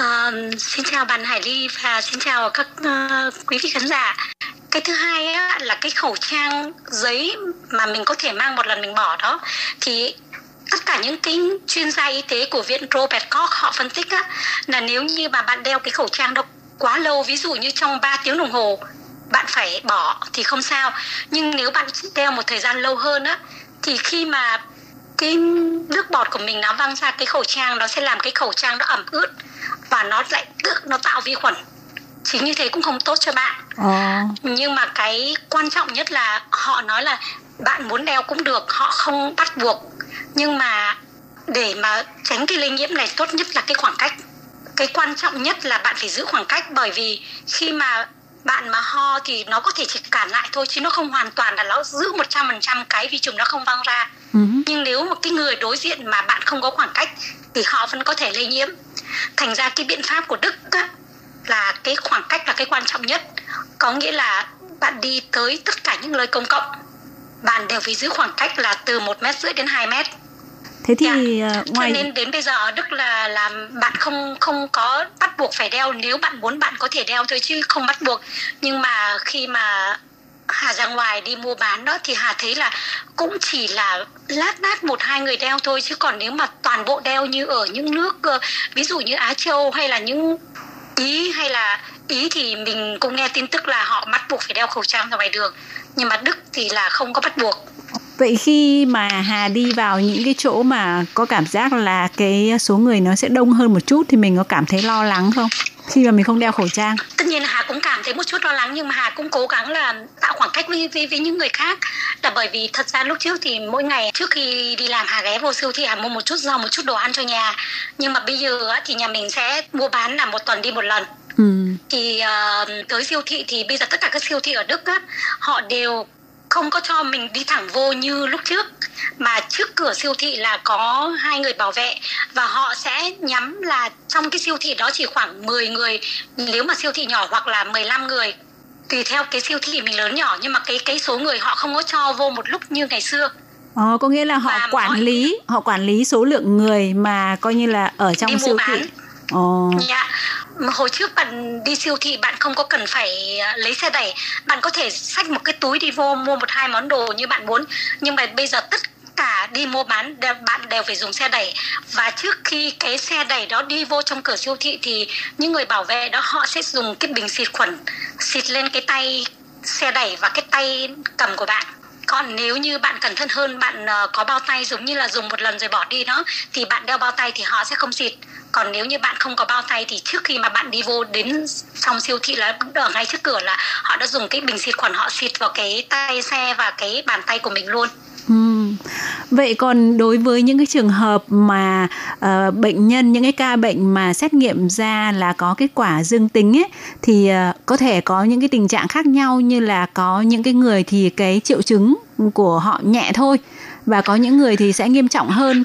À, xin chào bạn Hải Ly và xin chào các uh, quý vị khán giả. Cái thứ hai á, là cái khẩu trang giấy mà mình có thể mang một lần mình bỏ đó thì tất cả những cái chuyên gia y tế của viện Robert Koch họ phân tích á, là nếu như mà bạn đeo cái khẩu trang đó quá lâu ví dụ như trong 3 tiếng đồng hồ bạn phải bỏ thì không sao nhưng nếu bạn đeo một thời gian lâu hơn á thì khi mà cái nước bọt của mình nó văng ra cái khẩu trang nó sẽ làm cái khẩu trang nó ẩm ướt và nó lại tự nó tạo vi khuẩn. Chính như thế cũng không tốt cho bạn. À. nhưng mà cái quan trọng nhất là họ nói là bạn muốn đeo cũng được họ không bắt buộc. Nhưng mà để mà tránh cái lây nhiễm này tốt nhất là cái khoảng cách. Cái quan trọng nhất là bạn phải giữ khoảng cách bởi vì khi mà bạn mà ho thì nó có thể chỉ cản lại thôi chứ nó không hoàn toàn là nó giữ 100% cái vi trùng nó không văng ra. Uh-huh. nhưng nếu một cái người đối diện mà bạn không có khoảng cách thì họ vẫn có thể lây nhiễm. Thành ra cái biện pháp của đức á, là cái khoảng cách là cái quan trọng nhất. Có nghĩa là bạn đi tới tất cả những nơi công cộng bạn đều phải giữ khoảng cách là từ một mét rưỡi đến 2 mét thế thì dạ. uh, ngoài Cho nên đến bây giờ Đức là là bạn không không có bắt buộc phải đeo. Nếu bạn muốn bạn có thể đeo thôi chứ không bắt buộc. Nhưng mà khi mà Hà ra ngoài đi mua bán đó thì Hà thấy là cũng chỉ là lát lát một hai người đeo thôi. Chứ còn nếu mà toàn bộ đeo như ở những nước uh, ví dụ như Á Châu hay là những Ý hay là Ý thì mình cũng nghe tin tức là họ bắt buộc phải đeo khẩu trang ra ngoài đường. Nhưng mà Đức thì là không có bắt buộc Vậy khi mà Hà đi vào những cái chỗ mà có cảm giác là cái số người nó sẽ đông hơn một chút thì mình có cảm thấy lo lắng không? Khi mà mình không đeo khẩu trang. tất nhiên là Hà cũng cảm thấy một chút lo lắng nhưng mà Hà cũng cố gắng là tạo khoảng cách với, với, với những người khác là bởi vì thật ra lúc trước thì mỗi ngày trước khi đi làm Hà ghé vô siêu thị Hà mua một chút rau một chút đồ ăn cho nhà nhưng mà bây giờ thì nhà mình sẽ mua bán là một tuần đi một lần Ừ. thì uh, tới siêu thị thì bây giờ tất cả các siêu thị ở Đức á, họ đều không có cho mình đi thẳng vô như lúc trước. Mà trước cửa siêu thị là có hai người bảo vệ và họ sẽ nhắm là trong cái siêu thị đó chỉ khoảng 10 người nếu mà siêu thị nhỏ hoặc là 15 người. Tùy theo cái siêu thị mình lớn nhỏ nhưng mà cái cái số người họ không có cho vô một lúc như ngày xưa. Ờ, có nghĩa là họ Và quản mọi- lý, họ quản lý số lượng người mà coi như là ở trong siêu bán. thị. Ồ. Dạ. Hồi trước bạn đi siêu thị bạn không có cần phải ờ, lấy xe đẩy, bạn có thể xách một cái túi đi vô mua một hai món đồ như bạn muốn. Nhưng mà bây giờ tất cả đi mua bán bạn đều phải dùng xe đẩy và trước khi cái xe đẩy đó đi vô trong cửa siêu thị thì những người bảo vệ đó họ sẽ dùng cái bình xịt khuẩn xịt lên cái tay xe đẩy và cái tay cầm của bạn còn nếu như bạn cẩn thận hơn bạn ờ, có bao tay giống như là dùng một lần rồi bỏ đi đó thì bạn đeo bao tay thì họ sẽ không xịt còn nếu như bạn không có bao tay thì trước khi mà bạn đi vô đến trong siêu thị là ở ngay trước cửa là họ đã dùng cái bình xịt khuẩn họ xịt vào cái tay xe và cái bàn tay của mình luôn. Ừ. Vậy còn đối với những cái trường hợp mà uh, bệnh nhân những cái ca bệnh mà xét nghiệm ra là có kết quả dương tính ấy thì uh, có thể có những cái tình trạng khác nhau như là có những cái người thì cái triệu chứng của họ nhẹ thôi và có những người thì sẽ nghiêm trọng hơn.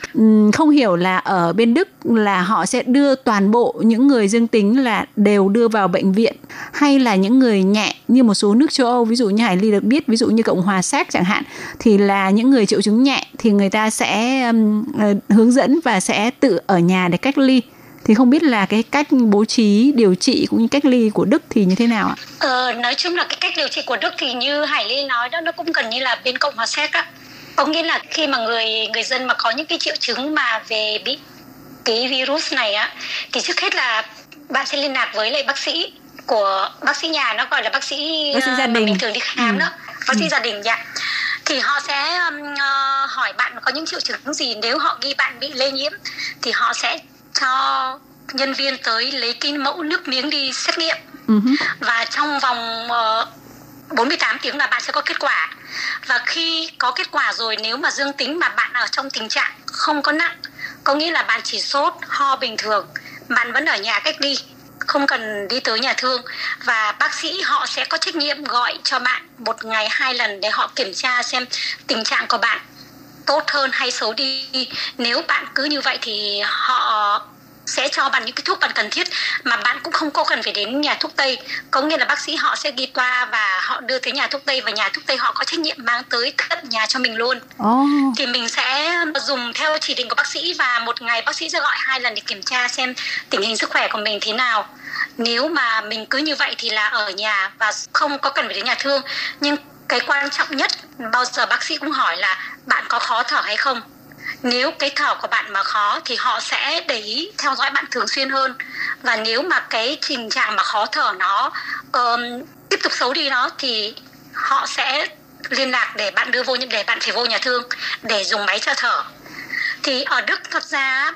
Không hiểu là ở bên Đức là họ sẽ đưa toàn bộ những người dương tính là đều đưa vào bệnh viện hay là những người nhẹ như một số nước châu Âu ví dụ như Hải Ly được biết ví dụ như Cộng hòa Séc chẳng hạn thì là những người triệu chứng nhẹ thì người ta sẽ um, hướng dẫn và sẽ tự ở nhà để cách ly. Thì không biết là cái cách bố trí điều trị cũng như cách ly của Đức thì như thế nào ạ? Ờ, nói chung là cái cách điều trị của Đức thì như Hải Ly nói đó nó cũng gần như là bên Cộng hòa Séc á có nghĩa là khi mà người người dân mà có những cái triệu chứng mà về bị cái virus này á thì trước hết là bạn sẽ liên lạc với lại bác sĩ của bác sĩ nhà nó gọi là bác sĩ, Bác sĩ gia ờ, đình. mình thường đi khám Ừ. đó bác sĩ gia đình dạ thì họ sẽ um, hỏi bạn có những triệu chứng gì nếu họ nghi bạn bị lây nhiễm thì họ sẽ cho nhân viên tới lấy cái mẫu nước miếng đi xét nghiệm Ừ hứ. và trong vòng ờ, 48 tiếng là bạn sẽ có kết quả. Và khi có kết quả rồi, nếu mà dương tính mà bạn ở trong tình trạng không có nặng, có nghĩa là bạn chỉ sốt, ho bình thường, bạn vẫn ở nhà cách ly, không cần đi tới nhà thương. Và bác sĩ họ sẽ có trách nhiệm gọi cho bạn một ngày, hai lần để họ kiểm tra xem tình trạng của bạn tốt hơn hay xấu đi. Nếu bạn cứ như vậy thì họ sẽ cho bạn những cái thuốc bạn cần thiết mà bạn cũng không có cần phải đến nhà thuốc tây. Có nghĩa là bác sĩ họ sẽ ghi toa và họ đưa tới nhà thuốc tây và nhà thuốc tây họ có trách nhiệm mang tới tận nhà cho mình luôn. Ồ. thì mình sẽ dùng theo chỉ định của bác sĩ và một ngày bác sĩ sẽ gọi hai lần để kiểm tra xem tình hình sức khỏe của mình thế nào. Nếu mà mình cứ như vậy thì là ở nhà và không có cần phải đến nhà thương. Nhưng cái quan trọng nhất bao giờ bác sĩ cũng hỏi là bạn có khó thở hay không nếu cái thở của bạn mà khó thì họ sẽ để ý theo dõi bạn thường xuyên hơn. Và nếu mà cái tình trạng mà khó thở nó um, tiếp tục xấu đi nó thì họ sẽ liên lạc để bạn đưa vô để bạn phải vô nhà thương để dùng máy trợ thở. Thì ở Đức thật ra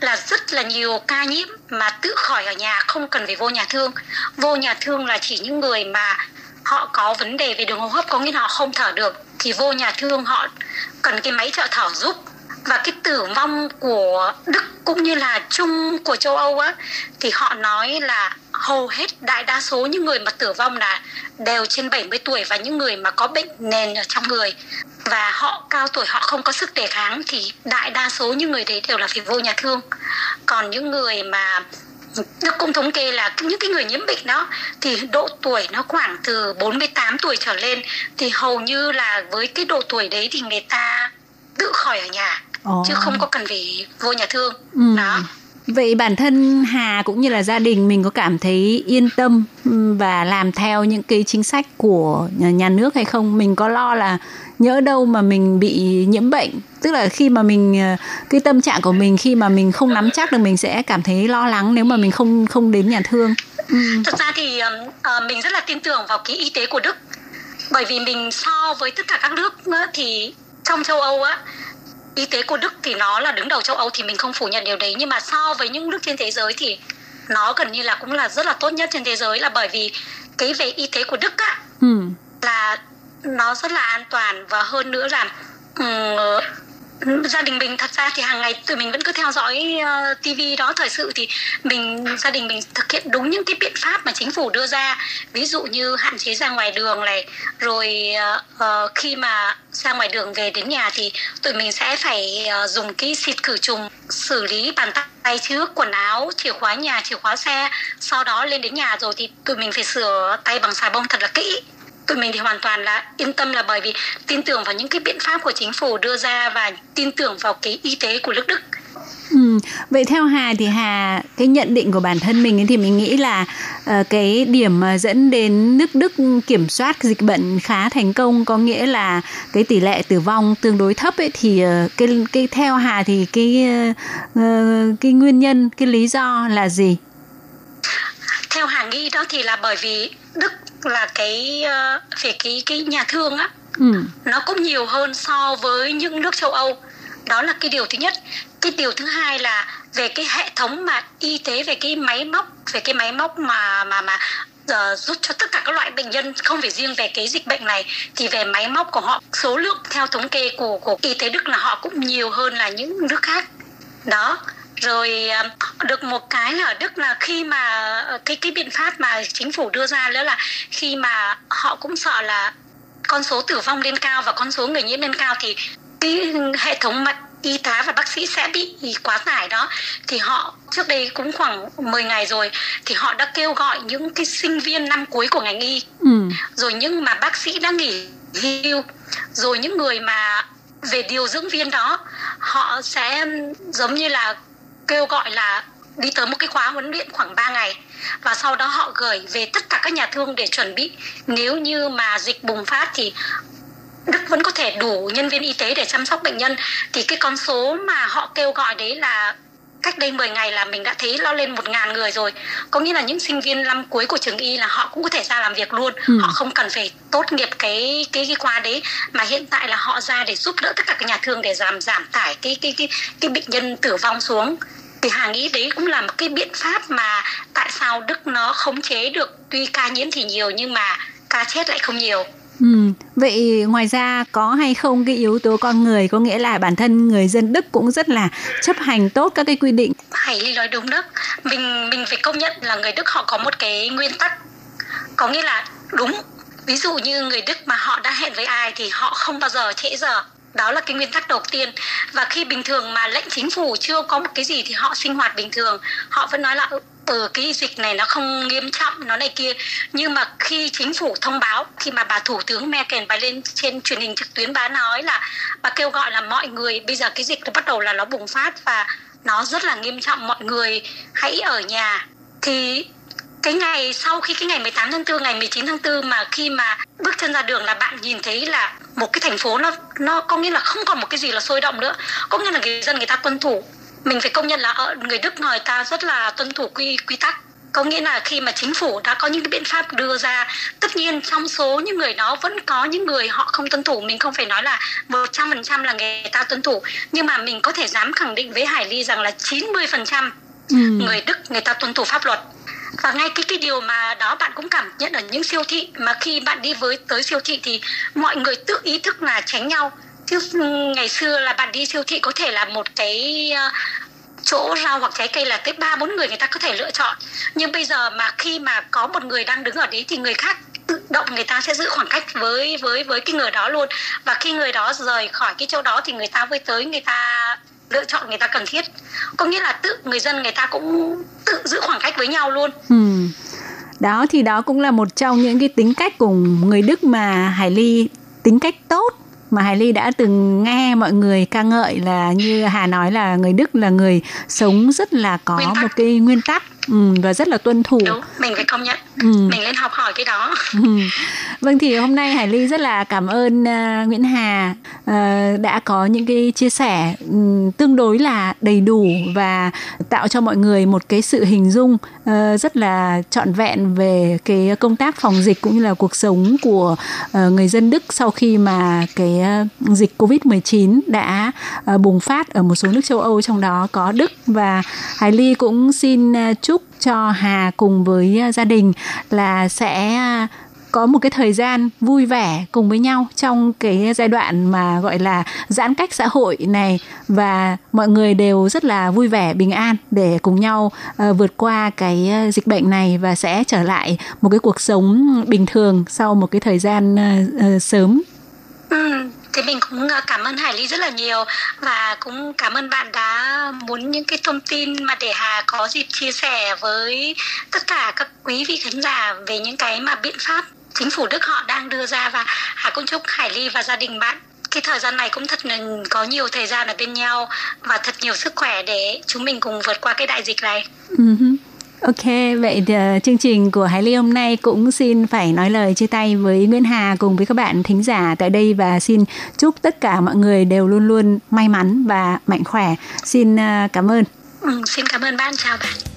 là rất là nhiều ca nhiễm mà tự khỏi ở nhà không cần phải vô nhà thương. Vô nhà thương là chỉ những người mà họ có vấn đề về đường hô hấp có nghĩa là họ không thở được. Thì vô nhà thương họ cần cái máy trợ thở giúp và cái tử vong của Đức cũng như là chung của châu Âu á, thì họ nói là hầu hết đại đa số những người mà tử vong là đều trên 70 tuổi và những người mà có bệnh nền ở trong người. Và họ cao tuổi, họ không có sức đề kháng thì đại đa số những người đấy đều là phải vô nhà thương. Còn những người mà Đức cũng thống kê là những cái người nhiễm bệnh đó thì độ tuổi nó khoảng từ 48 tuổi trở lên thì hầu như là với cái độ tuổi đấy thì người ta tự khỏi ở nhà. Ồ. chứ không có cần phải vô nhà thương Ừ. đó Vậy bản thân Hà cũng như là gia đình mình có cảm thấy yên tâm ừm, và làm theo những cái chính sách của nhà, nhà nước hay không? Mình có lo là nhỡ đâu mà mình bị nhiễm bệnh, tức là khi mà mình ờ, cái tâm trạng của mình khi mà mình không nắm chắc được mình sẽ cảm thấy lo lắng nếu mà mình không không đến nhà thương. Ừ. Thật ra thì ờ, mình rất là tin tưởng vào cái y tế của Đức bởi vì mình so với tất cả các nước thì trong châu Âu á y tế của Đức thì nó là đứng đầu châu Âu thì mình không phủ nhận điều đấy nhưng mà so với những nước trên thế giới thì nó gần như là cũng là rất là tốt nhất trên thế giới là bởi vì cái về y tế của Đức á ừ. là nó rất là an toàn và hơn nữa là um, gia đình mình thật ra thì hàng ngày tụi mình vẫn cứ theo dõi ờ, uh, TV đó. Thời sự thì mình gia đình mình thực hiện đúng những cái biện pháp mà chính phủ đưa ra. Ví dụ như hạn chế ra ngoài đường này rồi uh, uh, khi mà ra ngoài đường về đến nhà thì tụi mình sẽ phải uh, dùng cái xịt khử trùng xử lý bàn tay trước quần áo chìa khóa nhà chìa khóa xe. Sau đó lên đến nhà rồi thì tụi mình phải sửa tay bằng xà bông thật là kỹ tụi mình thì hoàn toàn là yên tâm là bởi vì tin tưởng vào những cái biện pháp của chính phủ đưa ra và tin tưởng vào cái y tế của nước Đức. Ừ, vậy theo Hà thì Hà cái nhận định của bản thân mình thì mình nghĩ là uh, cái điểm mà dẫn đến nước Đức kiểm soát dịch bệnh khá thành công có nghĩa là cái tỷ lệ tử vong tương đối thấp ấy thì uh, cái cái theo Hà thì cái uh, cái nguyên nhân cái lý do là gì? Theo Hà nghĩ đó thì là bởi vì Đức là cái uh, về cái cái nhà thương á ừ. nó cũng nhiều hơn so với những nước châu Âu. Đó là cái điều thứ nhất. Cái điều thứ hai là về cái hệ thống mà y tế về cái máy móc về cái máy móc mà mà mà uh, giúp cho tất cả các loại bệnh nhân không phải riêng về cái dịch bệnh này thì về máy móc của họ số lượng theo thống kê của của y tế Đức là họ cũng nhiều hơn là những nước khác. Đó rồi à, được một cái là ở Đức là khi mà ờ, cái cái biện pháp mà chính phủ đưa ra nữa là khi mà họ cũng sợ là con số tử vong lên cao và con số người nhiễm lên cao thì cái hệ thống mặt y tá và bác sĩ sẽ bị quá tải đó thì họ trước đây cũng khoảng 10 ngày rồi thì họ đã kêu gọi những cái sinh viên năm cuối của ngành y ừ. rồi những mà bác sĩ đã nghỉ hưu rồi những người mà về điều dưỡng viên đó họ sẽ giống như là kêu gọi là đi tới một cái khóa huấn luyện khoảng 3 ngày. Và sau đó họ gửi về tất cả các nhà thương để chuẩn bị. Nếu như mà dịch bùng phát thì Đức vẫn có thể đủ nhân viên y tế để chăm sóc bệnh nhân. Thì cái con số mà họ kêu gọi đấy là cách đây 10 ngày là mình đã thấy lo lên một ngàn người rồi. Có nghĩa là những sinh viên năm cuối của trường y là họ cũng có thể ra làm việc luôn. Ừ. họ không cần phải tốt nghiệp cái cái cái khoa đấy mà hiện tại là họ ra để giúp đỡ tất cả các nhà thương để giảm giảm tải cái cái cái cái bệnh nhân tử vong xuống. Thì hà nghĩ đấy cũng là một cái biện pháp mà tại sao đức nó khống chế được tuy ca nhiễm thì nhiều nhưng mà ca chết lại không nhiều Ừ, vậy ngoài ra có hay không cái yếu tố con người? Có nghĩa là bản thân người dân Đức cũng rất là chấp hành tốt các cái quy định. Hải Ly nói đúng đó. Mình mình phải công nhận là người Đức họ có một cái nguyên tắc. Có nghĩa là đúng. Ví dụ như người Đức mà họ đã hẹn với ai thì họ không bao giờ trễ giờ đó là cái nguyên tắc đầu tiên. Và khi bình thường mà lệnh chính phủ chưa có một cái gì thì họ sinh hoạt bình thường. Họ vẫn nói là ở ừ, cái dịch này nó không nghiêm trọng nó này kia. Nhưng mà khi chính phủ thông báo khi mà bà thủ tướng Merkel bà lên trên truyền hình trực tuyến bà nói là bà kêu gọi là mọi người bây giờ cái dịch nó bắt đầu là nó bùng phát và nó rất là nghiêm trọng mọi người hãy ở nhà. Thì cái ngày sau khi cái ngày 18 tháng 4 ngày 19 tháng 4 mà khi mà bước chân ra đường là bạn nhìn thấy là một cái thành phố nó nó có nghĩa là không còn một cái gì là sôi động nữa. Có nghĩa là người dân người ta tuân thủ. Mình phải công nhận là ở người Đức người ta rất là tuân thủ quy quy tắc. Có nghĩa là khi mà chính phủ đã có những cái biện pháp đưa ra tất nhiên trong số những người đó vẫn có những người họ không tuân thủ. Mình không phải nói là một trăm phần trăm là người ta tuân thủ. Nhưng mà mình có thể dám khẳng định với Hải Ly rằng là 90% phần trăm ừ. người Đức người ta tuân thủ pháp luật và ngay cái cái điều mà đó bạn cũng cảm nhận ở những siêu thị mà khi bạn đi với, tới siêu thị thì mọi người tự ý thức là tránh nhau. Chứ ừ, ngày xưa là bạn đi siêu thị có thể là một cái ờ, chỗ rau hoặc trái cây là tới ba, bốn người người ta có thể lựa chọn. Nhưng bây giờ mà khi mà có một người đang đứng ở đấy thì người khác tự động người ta sẽ giữ khoảng cách với với với cái người đó luôn. Và khi người đó rời khỏi cái chỗ đó thì người ta mới tới, người ta lựa chọn người ta cần thiết. Có nghĩa là tự người dân người ta cũng tự giữ khoảng cách với nhau luôn. Ừ. đó thì đó cũng là một trong những cái tính cách của người Đức mà Hải Ly tính cách tốt mà Hải Ly đã từng nghe mọi người ca ngợi là như Hà nói là người Đức là người sống rất là có một cái nguyên tắc ừ, và rất là tuân thủ. Đúng mình phải công nhận ừ. mình lên học hỏi cái đó ừ. vâng thì hôm nay hải ly rất là cảm ơn uh, nguyễn hà uh, đã có những cái chia sẻ um, tương đối là đầy đủ và tạo cho mọi người một cái sự hình dung uh, rất là trọn vẹn về cái công tác phòng dịch cũng như là cuộc sống của uh, người dân đức sau khi mà cái uh, dịch covid 19 đã uh, bùng phát ở một số nước châu âu trong đó có đức và hải ly cũng xin uh, chúc cho Hà cùng với à, gia đình là sẽ à, có một cái thời gian vui vẻ cùng với nhau trong cái giai đoạn mà gọi là giãn cách xã hội này và mọi người đều rất là vui vẻ bình an để cùng nhau uh, vượt qua cái dịch bệnh này và sẽ trở lại một cái cuộc sống bình thường sau một cái thời gian uh, uh, sớm. Ừ, thì mình cũng ờ, cảm ơn Hải Ly rất là nhiều và cũng cảm ơn bạn đã muốn những cái thông tin mà để Hà có dịp chia sẻ với tất cả các quý vị khán giả về những cái mà biện pháp chính phủ Đức họ đang đưa ra và Hà cũng chúc Hải Ly và gia đình bạn cái thời gian này cũng thật là có nhiều thời gian ở bên nhau và thật nhiều sức khỏe để chúng mình cùng vượt qua cái đại dịch này. Uh-huh. Ok, vậy uh, chương trình của Hải Ly hôm nay cũng xin phải nói lời chia tay với Nguyễn Hà cùng với các bạn thính giả tại đây và xin chúc tất cả mọi người đều luôn luôn may mắn và mạnh khỏe. Xin uh, cảm ơn. Ừ, xin cảm ơn bạn, chào bạn.